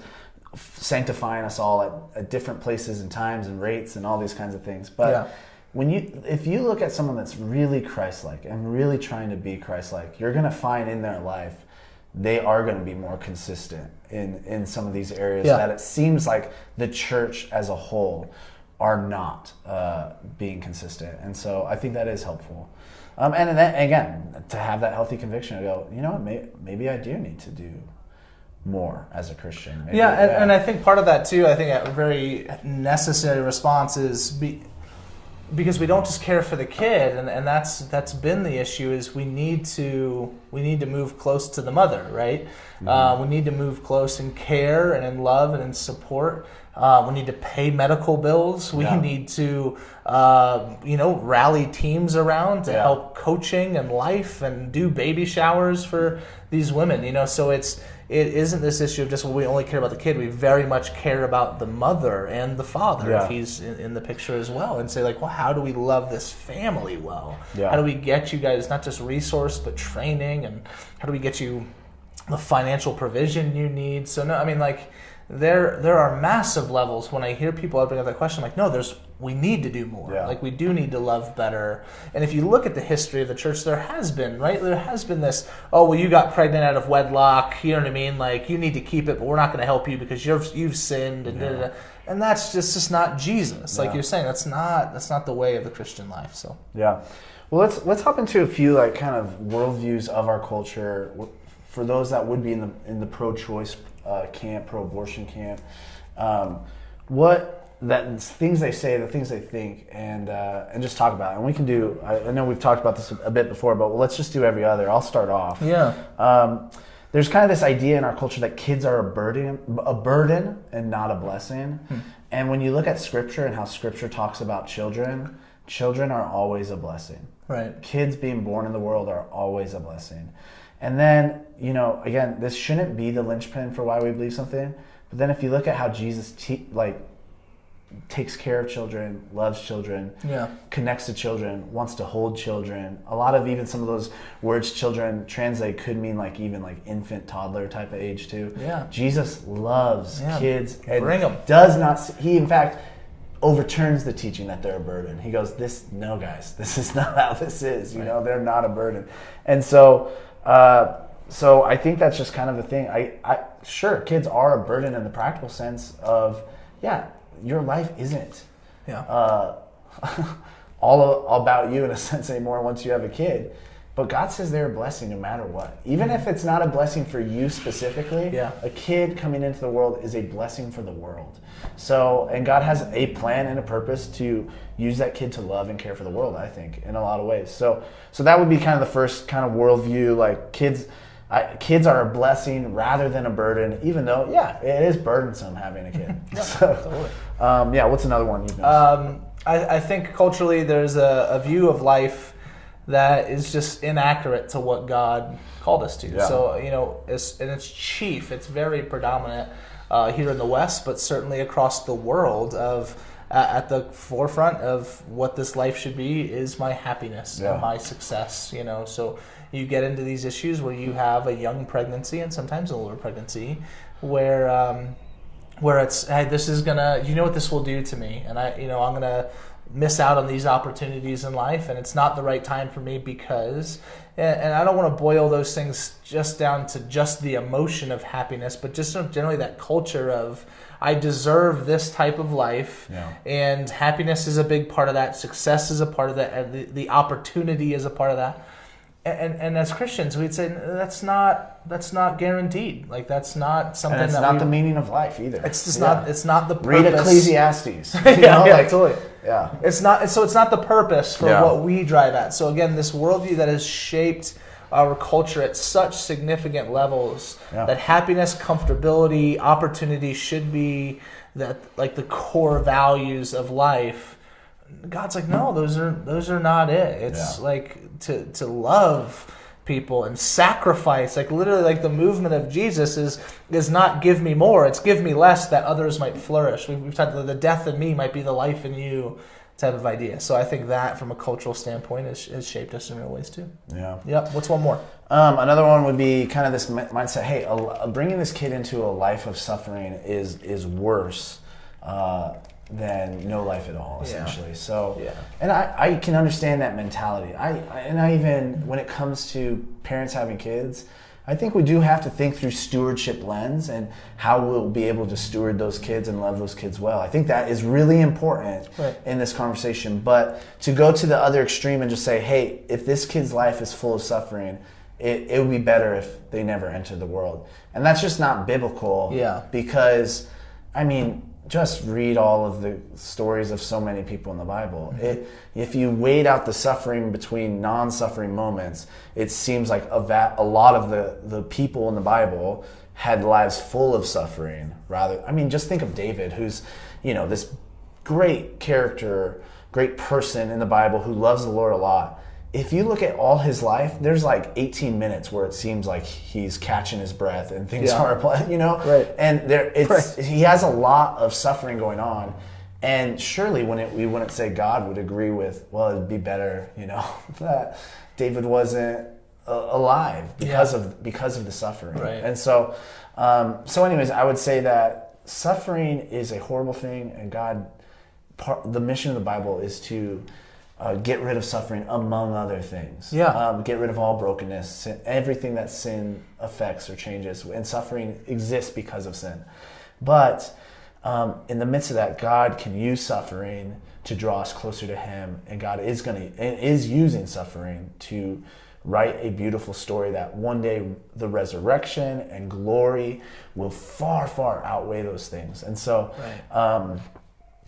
sanctifying us all at, at different places and times and rates and all these kinds of things. But Yeah. when you if you look at someone that's really Christ-like and really trying to be Christ-like, you're going to find in their life they are going to be more consistent in in some of these areas Yeah. that it seems like the church as a whole are not uh, being consistent, and so I think that is helpful. Um, and then again, to have that healthy conviction, to go, you know what, may, maybe I do need to do more as a Christian. Maybe, yeah, and, and I think part of that too. I think a very necessary response is be, because we don't just care for the kid, and, and that's that's been the issue. Is we need to we need to move close to the mother, right? Mm-hmm. Uh, we need to move close in care and in love and in support. Uh, we need to pay medical bills. We Yeah. need to, uh, you know, rally teams around to Yeah. help coaching and life and do baby showers for these women. You know, so it's it isn't this issue of just well, we only care about the kid. We very much care about the mother and the father Yeah. if he's in, in the picture as well, and say like, well, how do we love this family well? Yeah. How do we get you guys not just resource but training, and how do we get you the financial provision you need? So no, I mean like there there are massive levels when I hear people bring up that question. I'm like, no, there's we need to do more. Yeah. Like we do need to love better. And if you look at the history of the church, there has been right. There has been this. Oh well, you got pregnant out of wedlock. You know what I mean? Like you need to keep it, but we're not going to help you because you've you've sinned and da, da, da. and that's just just not Jesus. Like Yeah. you're saying, that's not that's not the way of the Christian life. So Yeah. Well, let's let's hop into a few like kind of worldviews of our culture for those that would be in the in the pro-choice uh, camp, pro-abortion camp. Um, what that things they say, the things they think, and uh, and just talk about it. And we can do. I, I know we've talked about this a bit before, but let's just do every other. I'll start off. yeah, Um, there's kind of this idea in our culture that kids are a burden, a burden and not a blessing. And when you look at scripture and how scripture talks about children, children are always a blessing. right. Kids being born in the world are always a blessing. And then, you know, again, this shouldn't be the linchpin for why we believe something. But then if you look at how Jesus te- like takes care of children, loves children, Yeah. connects to children, wants to hold children. A lot of even some of those words children translate could mean like even like infant, toddler type of age too. Yeah. Jesus loves Yeah. kids and Bring 'em. does not he in fact overturns the teaching that they're a burden. He goes, "This no guys, (laughs) this is not how this is. You know, they're not a burden." And so uh so I think that's just kind of the thing. I, I sure kids are a burden in the practical sense of yeah, your life isn't Yeah. uh, (laughs) all about you in a (laughs) sense anymore once you have a kid. But God says they're a blessing no matter what. Even if it's not a blessing for you specifically, Yeah. a kid coming into the world is a blessing for the world. So, and God has a plan and a purpose to use that kid to love and care for the world, I think, in a lot of ways. So, so that would be kind of the first kind of worldview. Like kids, I, kids are a blessing rather than a burden, even though, yeah, it is burdensome having a kid. (laughs) so, totally. um, yeah, what's another one you've? Um, I, I think culturally there's a, a view of life that is just inaccurate to what God called us to. Yeah. So you know, it's, and it's chief. It's very predominant uh, here in the West, but certainly across the world. Of at the forefront of what this life should be is my happiness Yeah. and my success. You know, so you get into these issues where you have a young pregnancy and sometimes an older pregnancy, where um, where it's hey this is gonna you know what this will do to me and i you know i'm gonna miss out on these opportunities in life and it's not the right time for me because and, and i don't want to boil those things just down to just the emotion of happiness but just sort of generally that culture of i deserve this type of life Yeah. and happiness is a big part of that success is a part of that and the, the opportunity is a part of that and, and as Christians, we'd say that's not that's not guaranteed. Like that's not something and it's that not we, the meaning of life either. it's just Yeah. not. It's not the Read. Ecclesiastes. (laughs) you yeah, yeah, like- totally. yeah. It's not. So it's not the purpose for Yeah. what we drive at. So again, this worldview that has shaped our culture at such significant levels Yeah. that happiness, comfortability, opportunity should be that like the core values of life. God's like, no, those are those are not it. It's Yeah. like to to love people and sacrifice like literally like the movement of jesus is is not give me more it's give me less that others might flourish we've, we've talked about the death in me might be the life in you type of idea so i think that from a cultural standpoint has, has shaped us in real ways too Yeah. yep what's one more Um, another one would be kind of this mindset. Hey, a, bringing this kid into a life of suffering is is worse uh, than no life at all, Yeah. essentially. So, Yeah. and I, I can understand that mentality. I, I and I even when it comes to parents having kids, I think we do have to think through stewardship lens and how we'll be able to steward those kids and love those kids well. I think that is really important Right. in this conversation. But to go to the other extreme and just say, hey, if this kid's life is full of suffering, it, it would be better if they never entered the world. And that's just not biblical. Yeah. Because, I mean, just read all of the stories of so many people in the Bible. Mm-hmm. It, if you weighed out the suffering between non suffering moments, it seems like a, va- a lot of the, the people in the Bible had lives full of suffering rather i mean just think of david who's you know this great character great person in the bible who loves the lord a lot if you look at all his life, there's like 18 minutes where it seems like he's catching his breath and things Yeah. are, you know, Right. And there, it's Right. he has a lot of suffering going on, and surely when it, we wouldn't say God would agree with, well, it'd be better, you know, (laughs) that David wasn't uh, alive because Yeah. of because of the suffering, Right. and so, um, so anyways, I would say that suffering is a horrible thing, and God, part, the mission of the Bible is to uh, get rid of suffering, among other things. Yeah. Um, get rid of all brokenness, sin, everything that sin affects or changes, and suffering exists because of sin. But um, in the midst of that, God can use suffering to draw us closer to Him, and God is going to is using suffering to write a beautiful story that one day the resurrection and glory will far, far outweigh those things. And so, Right. um,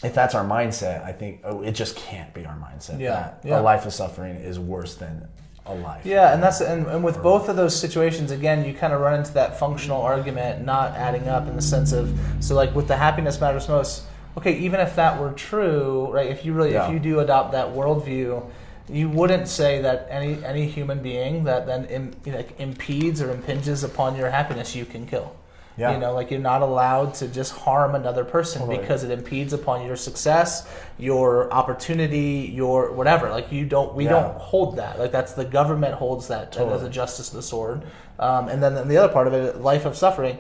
if that's our mindset, I think oh, it just can't be our mindset Yeah, yeah. a life of suffering is worse than a life. Yeah, and that's and, and with both of those situations, again, you kind of run into that functional argument not adding up in the sense of so like with the happiness matters most. Okay, even if that were true, right? If you really Yeah. if you do adopt that worldview, you wouldn't say that any any human being that then Im, you know, impedes or impinges upon your happiness you can kill. Yeah. You know, like you're not allowed to just harm another person Totally. because it impedes upon your success, your opportunity, your whatever. Like you don't, we Yeah. don't hold that. Like that's the government holds that as a justice of the sword. Um, and then the other part of it, life of suffering.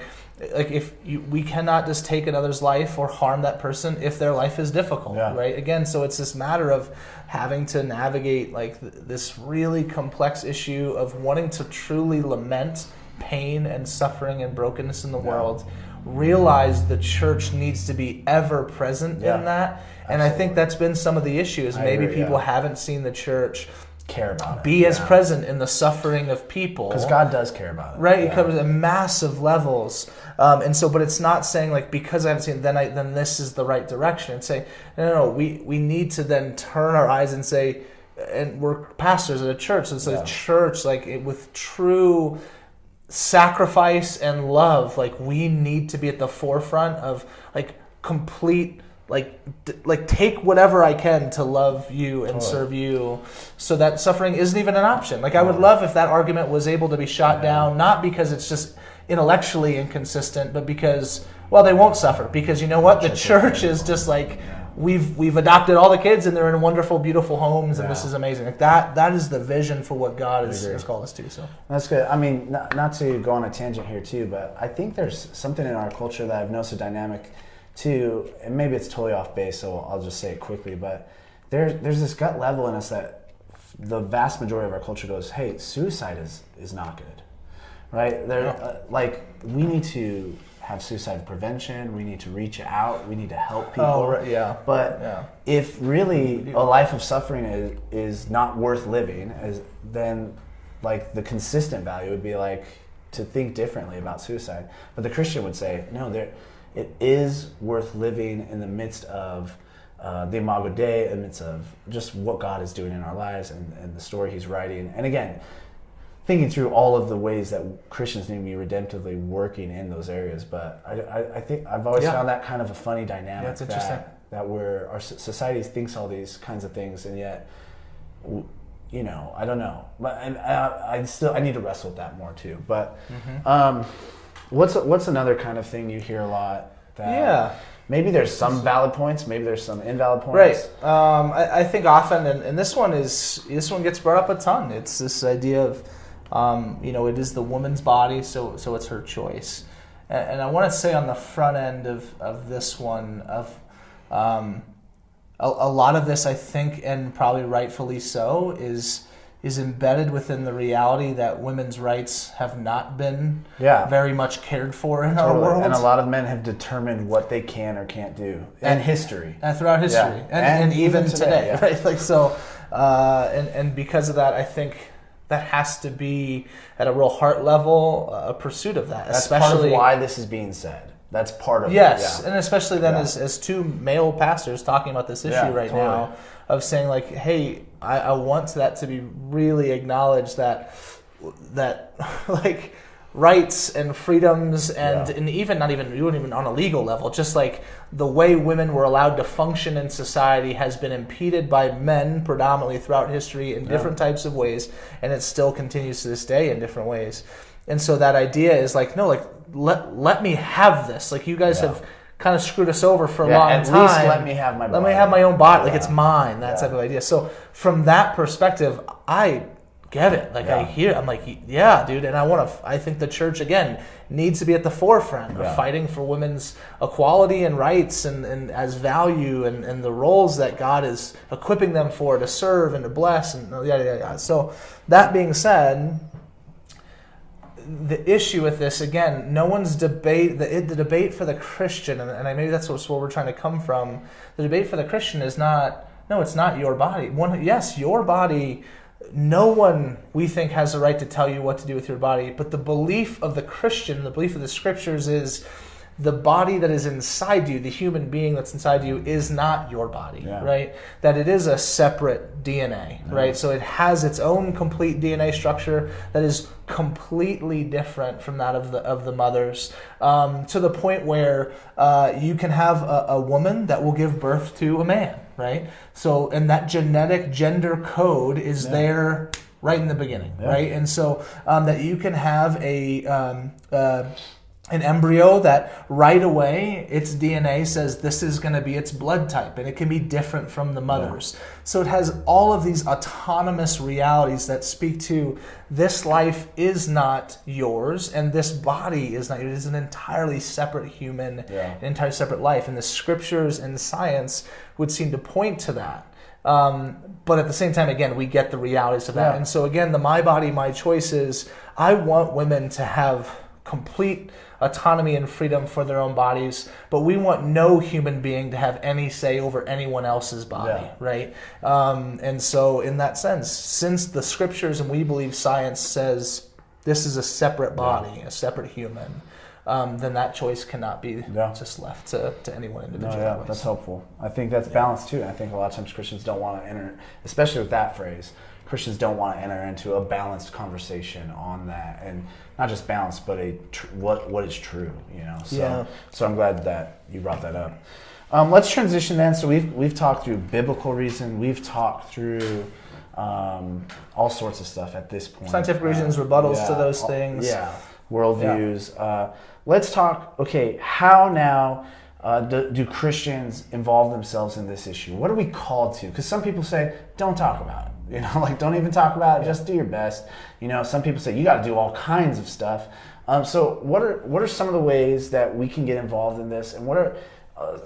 Like if you, we cannot just take another's life or harm that person if their life is difficult, Yeah. right? Again, so it's this matter of having to navigate like th- this really complex issue of wanting to truly lament pain and suffering and brokenness in the world. Realize the church needs to be ever present Yeah. in that, and I think that's been some of the issues. I Maybe agree, people yeah. haven't seen the church care about it. be as Yeah. present in the suffering of people because God does care about it. right it Yeah. covers at massive levels um, and so but it's not saying like because i haven't seen it, then i then this is the right direction and say no no no we we need to then turn our eyes and say and we're pastors at a church so Yeah. the church like it, with true sacrifice and love like we need to be at the forefront of like complete like d- like take whatever i can to love you and Totally. serve you so that suffering isn't even an option. Like i would love if that argument was able to be shot Yeah. down not because it's just intellectually inconsistent but because well they won't suffer because you know what? The Church is church is just like we've we've adopted all the kids and they're in wonderful beautiful homes and this is amazing like that that is the vision for what god has, has called us to so That's good. I mean, not, not to go on a tangent here too, but I think there's something in our culture that I've noticed a dynamic too, and maybe it's totally off base, so I'll just say it quickly. But there's there's this gut level in us that the vast majority of our culture goes, "Hey, suicide is is not good," right? There, Yeah. uh, like we need to have suicide prevention. We need to reach out. We need to help people. Oh, right, yeah. But Yeah. if really a life of suffering is, is not worth living, is, then like the consistent value would be like to think differently about suicide. But the Christian would say, no, there, it is worth living in the midst of uh, the Imago Dei, in the midst of just what God is doing in our lives and, and the story He's writing. And again, thinking through all of the ways that Christians need to be redemptively working in those areas. But I, I, I think I've always Yeah. found that kind of a funny dynamic. It's interesting. That, that we're our society thinks all these kinds of things, and yet, you know, I don't know. But and I, I still I need to wrestle with that more too. But Mm-hmm. um, what's what's another kind of thing you hear a lot? That Yeah. Maybe there's some valid points. Maybe there's some invalid Right. points. Um, I, I think often, and, and this one is this one gets brought up a ton. It's this idea of, um, you know, it is the woman's body, so so it's her choice. And, and I want to say on the front end of of this one of, um, a, a lot of this I think, and probably rightfully so, is is embedded within the reality that women's rights have not been Yeah. very much cared for in our world. And a lot of men have determined what they can or can't do in And- history. and throughout history, Yeah. and, And and, even, even today, today, yeah. (laughs) right? Like so, uh, and and because of that, I think that has to be at a real heart level uh, a pursuit of that, That's especially part of why this is being said. That's part of yes, it. and especially then Yeah. as as two male pastors talking about this issue Yeah, right totally. now of saying like, hey, I, I want that to be really acknowledged that that (laughs) like rights and freedoms and, Yeah. and even not even even even on a legal level just like the way women were allowed to function in society has been impeded by men predominantly throughout history in different types of ways and it still continues to this day in different ways. And so that idea is like no like let let me have this. Like you guys Yeah. have kind of screwed us over for a Yeah, long at time. least let me have my let me have my own body. Like it's mine that Yeah. type of idea. So from that perspective i get it. Like i hear i'm like yeah dude and i want to i think the church again needs to be at the forefront Yeah. of fighting for women's equality and rights and, and as value and, and the roles that god is equipping them for to serve and to bless and yada yada yada so that being said the issue with this again no one's debate the, the debate for the christian and, and I, maybe that's what's where we're trying to come from the debate for the christian is not no it's not your body. One yes your body no one we think has the right to tell you what to do with your body but the belief of the christian the belief of the scriptures is the body that is inside you the human being that's inside you is not your body Yeah. right that it is a separate dna right so it has its own complete dna structure that is completely different from that of the of the mothers um, to the point where uh, you can have a, a woman that will give birth to a man right so and that genetic gender code is Yeah. there right in the beginning Yeah. right and so um, that you can have a um, uh, an embryo that right away its DNA says this is going to be its blood type and it can be different from the mother's. So it has all of these autonomous realities that speak to this life is not yours and this body is not yours. It is an entirely separate human, Yeah. an entirely separate life. And the scriptures and science would seem to point to that. Um, but at the same time, again, we get the realities of that. Yeah. And so, again, the my body, my choices, I want women to have complete autonomy and freedom for their own bodies, but we want no human being to have any say over anyone else's body, Yeah. right? Um, and so, in that sense, since the scriptures and we believe science says this is a separate body, a separate human, um, then that choice cannot be Yeah. just left to, to any one No, individual. yeah, anyways. that's helpful. I think that's balanced too. I think a lot of times Christians don't want to enter, especially with that phrase. Christians don't want to enter into a balanced conversation on that, and not just balanced, but a tr- what what is true. You know. So, Yeah. So I'm glad that you brought that up. Um, let's transition then. So we've we've talked through biblical reason. We've talked through um, all sorts of stuff at this point. Scientific Uh, reasons, rebuttals to those all- things. Yeah, worldviews. Uh, let's talk. Okay, how now uh, do, do Christians involve themselves in this issue? What are we called to? Because some people say, don't talk about it. (laughs) You know, like don't even talk about it. Just do your best. You know, some people say you got to do all kinds of stuff. Um, so, what are what are some of the ways that we can get involved in this, and what are uh,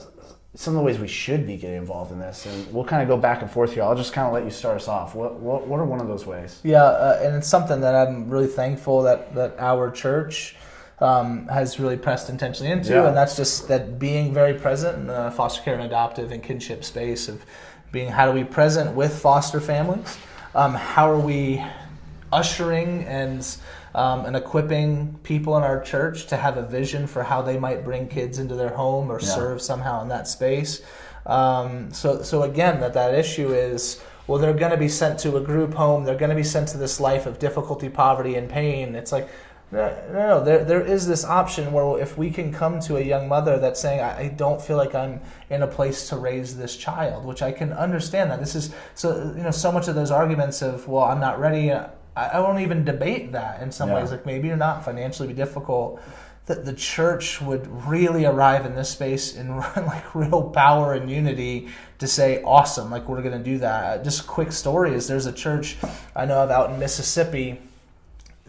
some of the ways we should be getting involved in this? And we'll kind of go back and forth here. I'll just kind of let you start us off. What what, what are one of those ways? Yeah, uh, and it's something that I'm really thankful that that our church um, has really pressed intentionally into, Yeah. and that's just that being very present in the foster care and adoptive and kinship space of being how do we present with foster families, um, how are we ushering and um, and equipping people in our church to have a vision for how they might bring kids into their home or Yeah. serve somehow in that space. Um, so, so again, that that issue is well, they're going to be sent to a group home. They're going to be sent to this life of difficulty, poverty, and pain. It's like no, no. There, there is this option where if we can come to a young mother that's saying, I, I don't feel like I'm in a place to raise this child, which I can understand that. This is so you know so much of those arguments of well, I'm not ready. I, I won't even debate that in some Yeah. ways. Like maybe you're not financially be difficult. That the church would really arrive in this space in (laughs) like real power and unity to say, awesome, like we're going to do that. Just quick story is there's a church I know of out in Mississippi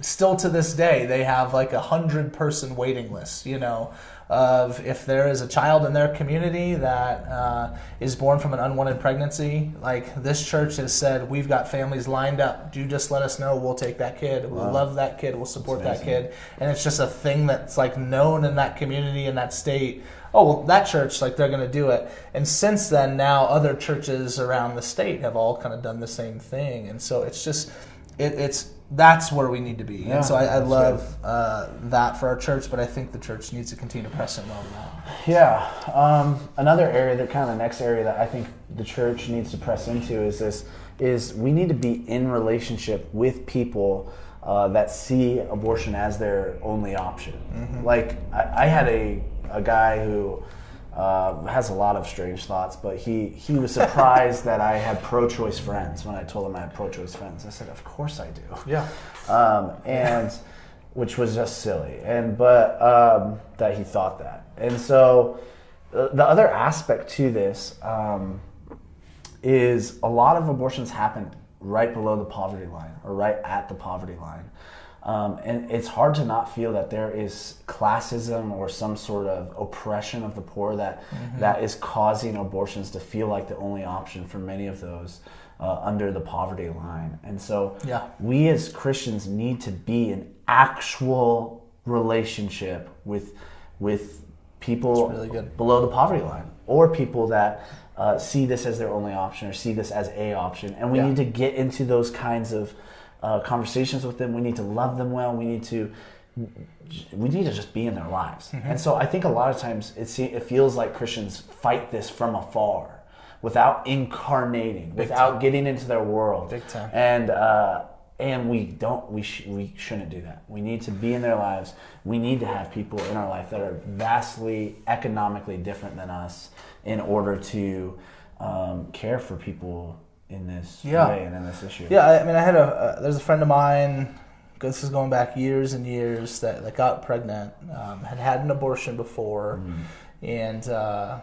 still to this day they have like a hundred person waiting list you know of if there is a child in their community that uh, is born from an unwanted pregnancy like this church has said we've got families lined up. You just let us know. We'll take that kid. We'll Wow. love that kid. We'll support that kid. And it's just a thing that's like known in that community in that state. Oh well that church like they're going to do it. And since then now other churches around the state have all kind of done the same thing. And so it's just it, it's that's where we need to be Yeah, and so i, I love uh, that for our church but i think the church needs to continue to press in on that Yeah. Um, another area that kind of the next area that I think the church needs to press into is this is we need to be in relationship with people uh, that see abortion as their only option. Like I, I had a a guy who uh, has a lot of strange thoughts, but he he was surprised that I had pro-choice friends when I told him I had pro-choice friends. I said, "Of course I do." Yeah. um, and which was just silly. And but um, that he thought that, and so uh, the other aspect to this um, is a lot of abortions happen right below the poverty line or right at the poverty line. Um, and it's hard to not feel that there is classism or some sort of oppression of the poor that that is causing abortions to feel like the only option for many of those uh, under the poverty line. And so Yeah. we as Christians need to be in actual relationship with with people really below the poverty line or people that uh, see this as their only option or see this as a option and we Yeah. need to get into those kinds of uh, conversations with them we need to love them well we need to we need to just be in their lives Mm-hmm. and so i think a lot of times it, se- it feels like christians fight this from afar without incarnating without getting into their world Big time. and uh, and we don't we sh- we shouldn't do that. We need to be in their lives. We need to have people in our life that are vastly economically different than us in order to um, care for people in this Yeah. way and in this issue. Yeah, I I mean, I had a uh, there's a friend of mine. This is going back years and years that, that got pregnant, um, had had an abortion before, and uh,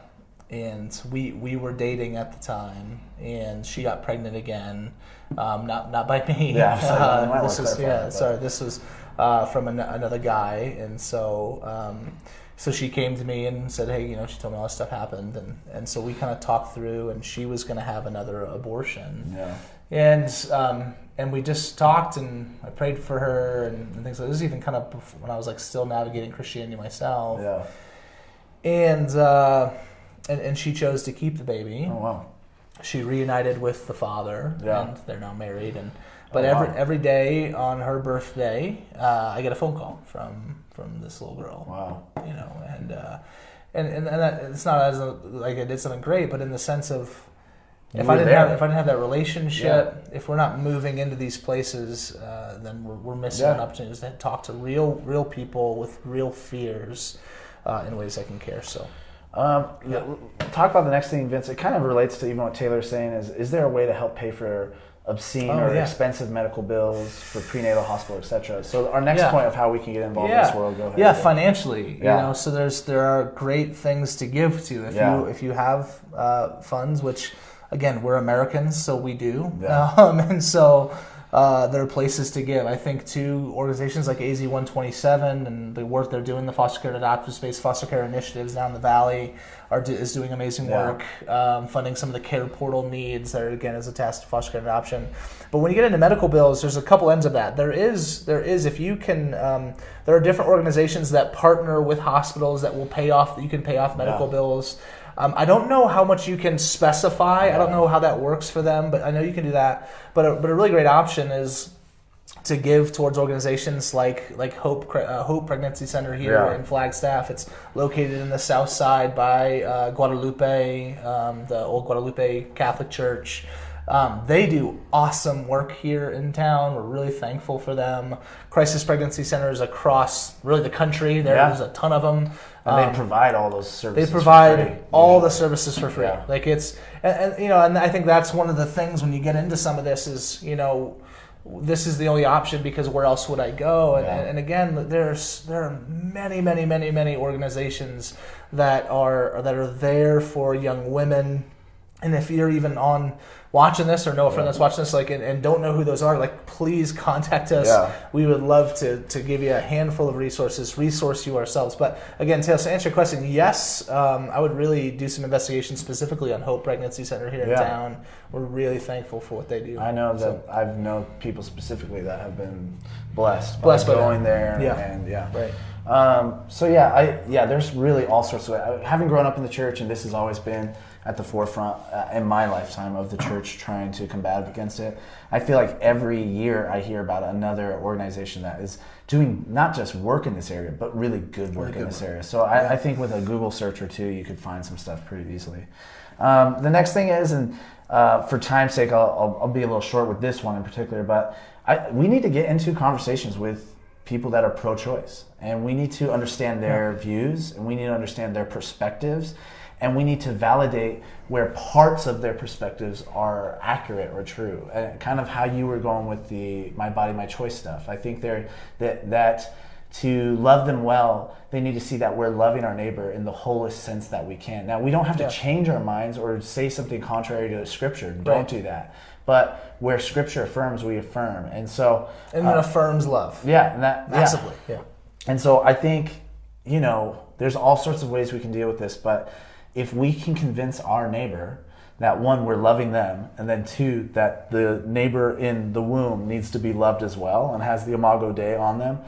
and we we were dating at the time, and she got pregnant again, um, not not by me. Yeah, (laughs) Uh, this was yeah, sorry, this was uh, from an, another guy, and so. Um, so she came to me and said, "Hey, you know," she told me all this stuff happened, and, and so we kind of talked through, and she was going to have another abortion, Yeah. and um, and we just talked and I prayed for her and, and things like this. is even kind of before, when I was like still navigating Christianity myself, Yeah. and, uh, and and she chose to keep the baby. Oh wow. She reunited with the father, Yeah. and they're now married. And but Oh, every every day on her birthday, uh, I get a phone call from from this little girl Wow. you know, and uh, and and, and that, it's not as a, like I did something great, but in the sense of if I didn't there. have if I didn't have that relationship, if we're not moving into these places, uh, then we're, we're missing Yeah. an opportunity to talk to real real people with real fears uh, in ways that can care. So Um, Talk about the next thing, Vince. It kind of relates to even what Taylor's saying. Is is there a way to help pay for obscene Oh, or yeah. expensive medical bills for prenatal hospital, etc.? So our next Yeah. point of how we can get involved in this world. Go ahead. yeah, financially, Yeah. you know. So there's there are great things to give to if Yeah. you if you have uh, funds, which again we're Americans, so we do, Yeah. (laughs) um, and so uh, there are places to give. I think to organizations like AZ 127 and the work they're doing, the foster care and adoptive space, foster care initiatives down the valley are do, is doing amazing Yeah. work, um, funding some of the care portal needs that are, again is attached to foster care and adoption. But when you get into medical bills, there's a couple ends of that. There is there is if you can, um, there are different organizations that partner with hospitals that will pay off. that You can pay off medical Yeah. bills. Um, I don't know how much you can specify. I don't know how that works for them, but I know you can do that. But a, but a really great option is to give towards organizations like like Hope uh, Hope Pregnancy Center here Yeah. in Flagstaff. It's located in the south side by uh, Guadalupe, um, the old Guadalupe Catholic Church. Um, they do awesome work here in town. We're really thankful for them. Crisis Pregnancy Centers across really the country. Yeah. There's a ton of them. And Um, they provide all those they services. for provide all the services for free. Yeah. Like it's, and, and you know, and I think that's one of the things when you get into some of this is, you know, this is the only option because where else would I go? And, Yeah. and again, there's there are many, many, many, many organizations that are that are there for young women. And if you're even on watching this or know a friend Yeah. that's watching this, like, and, and don't know who those are, like, please contact us. Yeah. We would love to, to give you a handful of resources, resource you ourselves. But again, Taylor, to answer your question, yes, um, I would really do some investigation specifically on Hope Pregnancy Center here in town. We're really thankful for what they do. I know that I've known people specifically that have been blessed, Blessed by by going there. Yeah. And yeah. right. Um, so yeah, I yeah, there's really all sorts of I- having grown up in the church, and this has always been at the forefront uh, in my lifetime of the church trying to combat against it. I feel like every year I hear about another organization that is doing not just work in this area, but really good work Really in good this area. So I, I think with a Google search or two, you could find some stuff pretty easily. Um, the next thing is, and uh, for time's sake, I'll, I'll, I'll be a little short with this one in particular, but I, we need to get into conversations with people that are pro-choice, and we need to understand their views, and we need to understand their perspectives, and we need to validate where parts of their perspectives are accurate or true. And kind of how you were going with the "my body, my choice" stuff. I think there that that to love them well, they need to see that we're loving our neighbor in the wholest sense that we can. Now, we don't have to Yeah. change our minds or say something contrary to Scripture. Right. Don't do that. But where Scripture affirms, we affirm. And so, And then uh, affirms love yeah, and that yeah. massively. Yeah. And so I think, you know, there's all sorts of ways we can deal with this, but if we can convince our neighbor that one, we're loving them, and then two, that the neighbor in the womb needs to be loved as well and has the Imago Dei on them,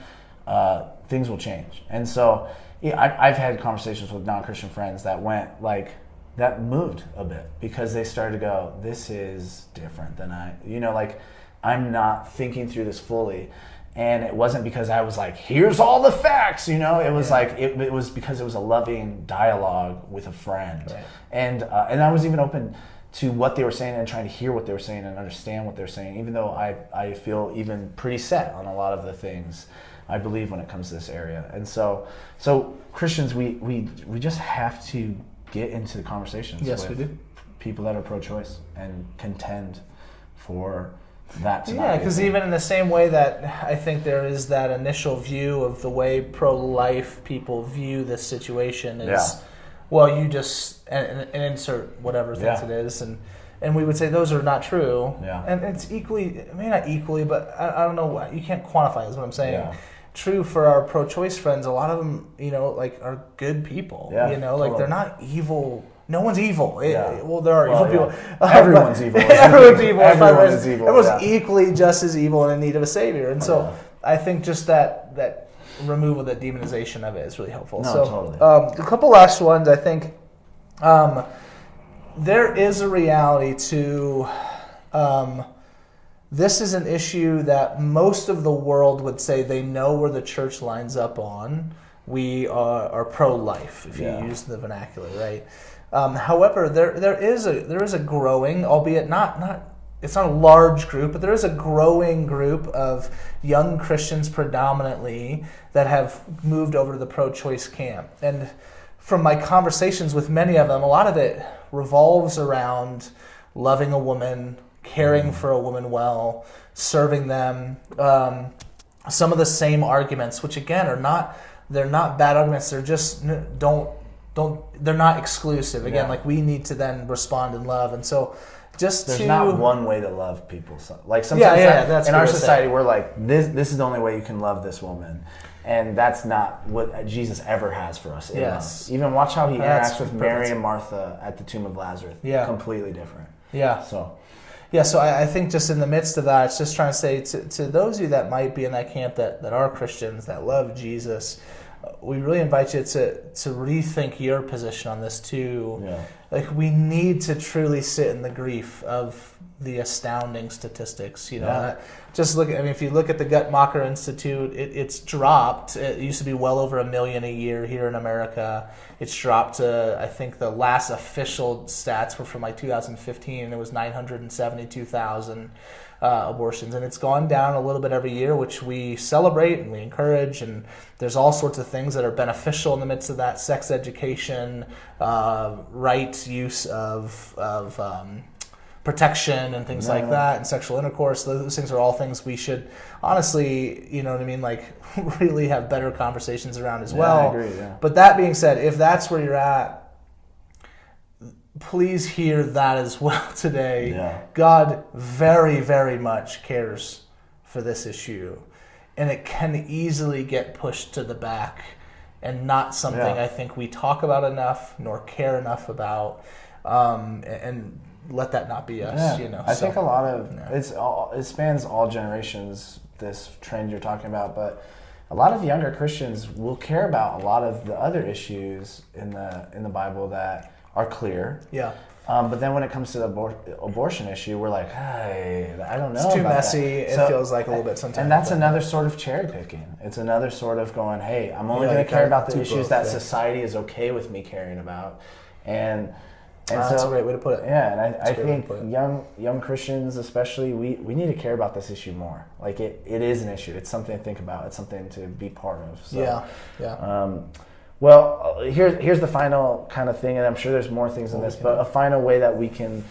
uh, things will change. And so yeah, I, I've had conversations with non Christian friends that went like, that moved a bit because they started to go, this is different than I, you know, like I'm not thinking through this fully. And it wasn't because I was like, here's all the facts, you know. It was Yeah. like it, it was because it was a loving dialogue with a friend, Right. and uh, and I was even open to what they were saying and trying to hear what they were saying and understand what they're saying, even though I I feel even pretty set on a lot of the things I believe when it comes to this area. And so so Christians, we we we just have to get into the conversations. Yes, with we do. People that are pro-choice and contend for that. To not Yeah, because even in the same way that I think there is that initial view of the way pro-life people view this situation is, Yeah. well, you just and, and, insert whatever things Yeah. it is, and and we would say those are not true. Yeah. And it's equally, maybe not equally, but I, I don't know. Why you can't quantify. Is what I'm saying. Yeah. True for our pro-choice friends. A lot of them, you know, like are good people. Yeah, you know, like they're not evil. No one's evil. It- Yeah. well, there are Well, evil yeah. people. (laughs) (laughs) Everyone's evil. Everyone's evil. Everyone Everyone's is evil, Everyone's yeah. equally just as evil and in need of a savior. And so. I think just that that removal, that demonization of it is really helpful. No, so totally. um, a couple last ones. I think um, there is a reality to. Um, this is an issue that most of the world would say they know where the church lines up on. We are, are pro-life, if Yeah. you use the vernacular, right? Um, however, there there is a there is a growing, albeit not not it's not a large group, but there is a growing group of young Christians predominantly that have moved over to the pro-choice camp. And from my conversations with many of them, a lot of it revolves around loving a woman, caring for a woman well, serving them. Um, some of the same arguments, which again are not they're not bad arguments. They're just don't don't they're not exclusive. Again, Yeah. like we need to then respond in love, and so just There's to not one way to love people. So, like sometimes yeah, that- that's in our society, saying. we're like, this. This is the only way you can love this woman, and that's not what Jesus ever has for us. Yes. Even watch how he That's interacts with Mary and Martha at the tomb of Lazarus. Yeah. completely different. yeah So Yeah, so I, I think just in the midst of that, it's just trying to say to, to those of you that might be in that camp that, that are Christians, that love Jesus, we really invite you to, to rethink your position on this too. yeah, Like, we need to truly sit in the grief of the astounding statistics. You know, Yeah. Just look. At, I mean, if you look at the Guttmacher Institute, it, it's dropped. It used to be well over a million a year here in America. It's dropped to I think the last official stats were from like 2015, and it was 972,000 uh, abortions, and it's gone down a little bit every year, which we celebrate and we encourage. And there's all sorts of things that are beneficial in the midst of that: sex education, uh, right use of of um, protection and things like that and sexual intercourse those things are all things we should honestly you know what i mean like (laughs) really have better conversations around as Yeah, well I agree, yeah. but that being said if that's where you're at please hear that as well (laughs) today Yeah. god very very much cares for this issue and it can easily get pushed to the back and not something Yeah. i think we talk about enough nor care enough about um, and let that not be us Yeah, you know I so- think a lot of yeah. it's all, it spans all generations. This trend you're talking about, but a lot of younger Christians will care about a lot of the other issues in the in the Bible that are clear. yeah Um, but then when it comes to the abor- abortion issue, we're like, hey, I don't know. It's too about that." messy. It feels like a little bit sometimes, And that's but- another sort of cherry picking. It's another sort of going, hey, I'm only Yeah, going to care about the issues both, that yeah. society is okay with me caring about. And And Uh, that's a great way to put it. Yeah, and I, to think young young Christians, especially, we, we need to care about this issue more. Like it, it is an issue. It's something to think about. It's something to be part of. So, Yeah, yeah. Um, well, here's here's the final kind of thing, and I'm sure there's more things in this, but a final way that we can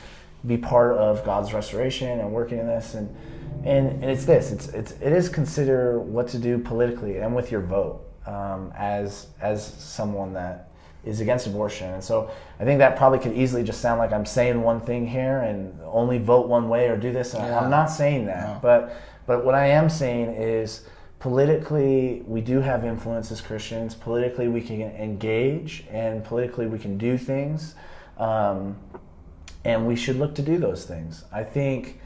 be part of God's restoration and working in this, and and, and it's this. It's it's it is consider what to do politically and with your vote um, as as someone that is against abortion, and so I think that probably could easily just sound like I'm saying one thing here and only vote one way or do this. Yeah. I'm not saying that, No. but but what I am saying is politically we do have influence as Christians. Politically we can engage, and politically we can do things, um, and we should look to do those things. I think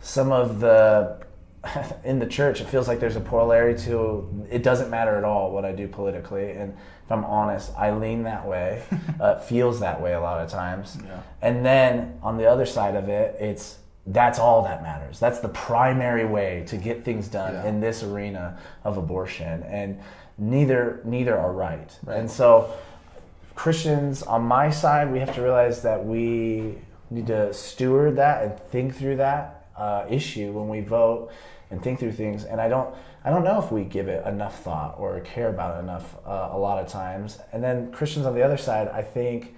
some of the (laughs) in the church it feels like there's a polarity to it doesn't matter at all what I do politically, and if I'm honest, I lean that way. (laughs) uh, feels that way a lot of times, Yeah. and then on the other side of it, it's that's all that matters. That's the primary way to get things done Yeah. in this arena of abortion, and neither neither are right. Right. And so, Christians on my side, we have to realize that we need to steward that and think through that uh, issue when we vote and think through things. And I don't I don't know if we give it enough thought or care about it enough uh, a lot of times. And then Christians on the other side, I think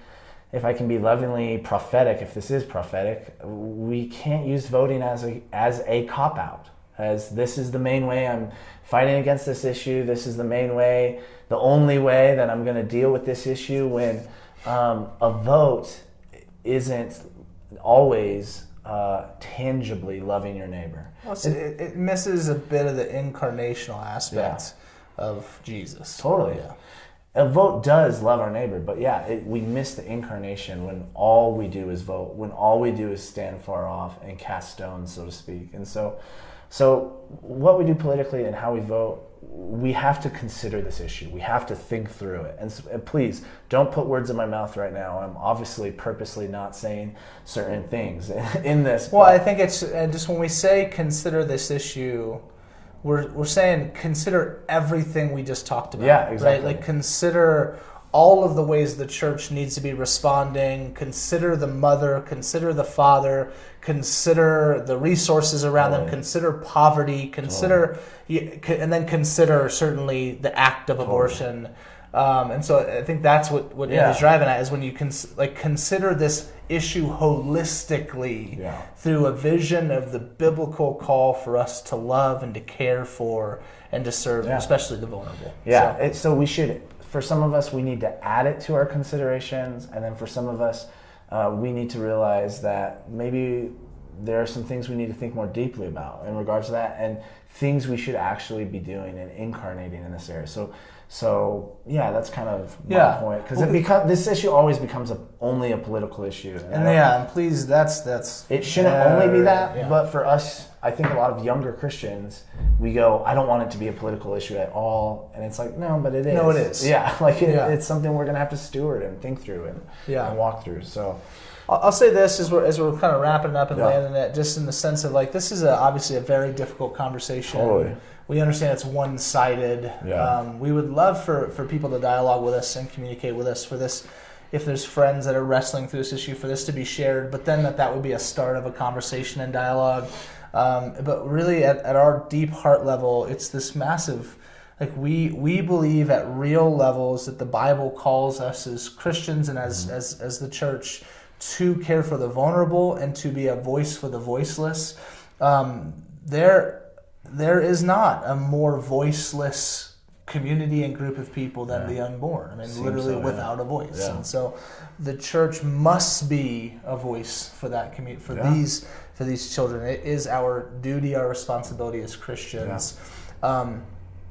if I can be lovingly prophetic, if this is prophetic, we can't use voting as a as a cop out. As this is the main way I'm fighting against this issue. This is the main way, the only way that I'm going to deal with this issue. When um, a vote isn't always uh, tangibly loving your neighbor. Well, see, it, it misses a bit of the incarnational aspect of Jesus. Totally. Yeah. A vote does love our neighbor, but yeah, it, we miss the incarnation when all we do is vote, when all we do is stand far off and cast stones, so to speak. And so, so what we do politically and how we vote, we have to consider this issue. We have to think through it. And, s- and please don't put words in my mouth right now. I'm obviously purposely not saying certain things (laughs) in this. Well, I think it's just when we say consider this issue, we're we're saying consider everything we just talked about. Yeah, exactly. Right? Like consider all of the ways the church needs to be responding. Consider the mother. Consider the father. Consider the resources around them. Consider poverty. Consider y- and then consider certainly the act of abortion. Um, and so I think that's what what Yeah. Driving at is when you cons- like consider this issue holistically Yeah. through a vision of the biblical call for us to love and to care for and to serve, Yeah. especially the vulnerable. Yeah, So- it, so we should. For some of us, we need to add it to our considerations, and then for some of us, uh, we need to realize that maybe there are some things we need to think more deeply about in regards to that, and things we should actually be doing and incarnating in this area. So, so yeah, that's kind of my Yeah. point because Well, it become this issue always becomes a, only a political issue, and don't- yeah, and please, that's that's it shouldn't only be that, Yeah. but for us, I think a lot of younger Christians, we go, I don't want it to be a political issue at all, and it's like, no, but it is. No, it is. Yeah, (laughs) like it, Yeah. it's something we're gonna have to steward and think through and, Yeah. and walk through. So I'll I'll say this as we're as we're kind of wrapping up and landing it, just in the sense of like this is a, obviously a very difficult conversation. Totally. We understand it's one sided. Yeah. Um, we would love for for people to dialogue with us and communicate with us for this. If there's friends that are wrestling through this issue, for this to be shared, but then that that would be a start of a conversation and dialogue. Um, but really, at, at our deep heart level, it's this massive like we we believe at real levels that the bible calls us as christians and as as, as the church to care for the vulnerable and to be a voice for the voiceless um, there there is not a more voiceless community and group of people than Yeah. the unborn i mean Seems literally so, yeah. without a voice Yeah. and so the church must be a voice for that community for Yeah. these for these children it is our duty our responsibility as christians um,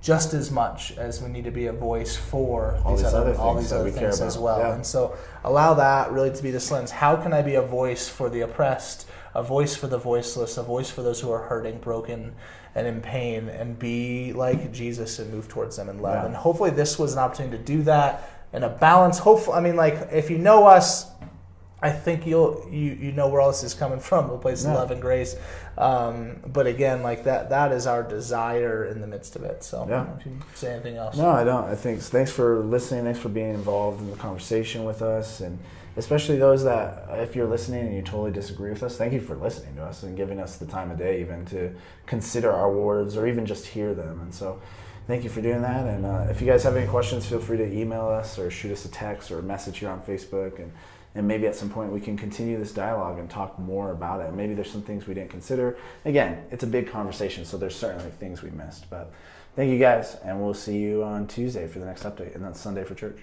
just as much as we need to be a voice for All these, these other, other all things these other things as well. Yeah. And so allow that really to be this lens. How can I be a voice for the oppressed, a voice for the voiceless, a voice for those who are hurting, broken, and in pain, and be like Jesus and move towards them in love? Yeah. And hopefully this was an opportunity to do that in a balance. Hopefully, I mean, like if you know us. I think you'll you, you know where all this is coming (laughs) from, a place of love and grace. Um, but again, like that that is our desire in the midst of it. So Yeah. if you say anything else. no, I don't. I think thanks for listening. Thanks for being involved in the conversation with us, and especially those that, if you're listening and you totally disagree with us, thank you for listening to us and giving us the time of day even to consider our words or even just hear them. And so, thank you for doing that. And uh, if you guys have any questions, feel free to email us or shoot us a text or a message here on Facebook. And, and maybe at some point we can continue this dialogue and talk more about it. Maybe there's some things we didn't consider. Again, it's a big conversation, so there's certainly things we missed. But thank you guys, and we'll see you on Tuesday for the next update, and then Sunday for church.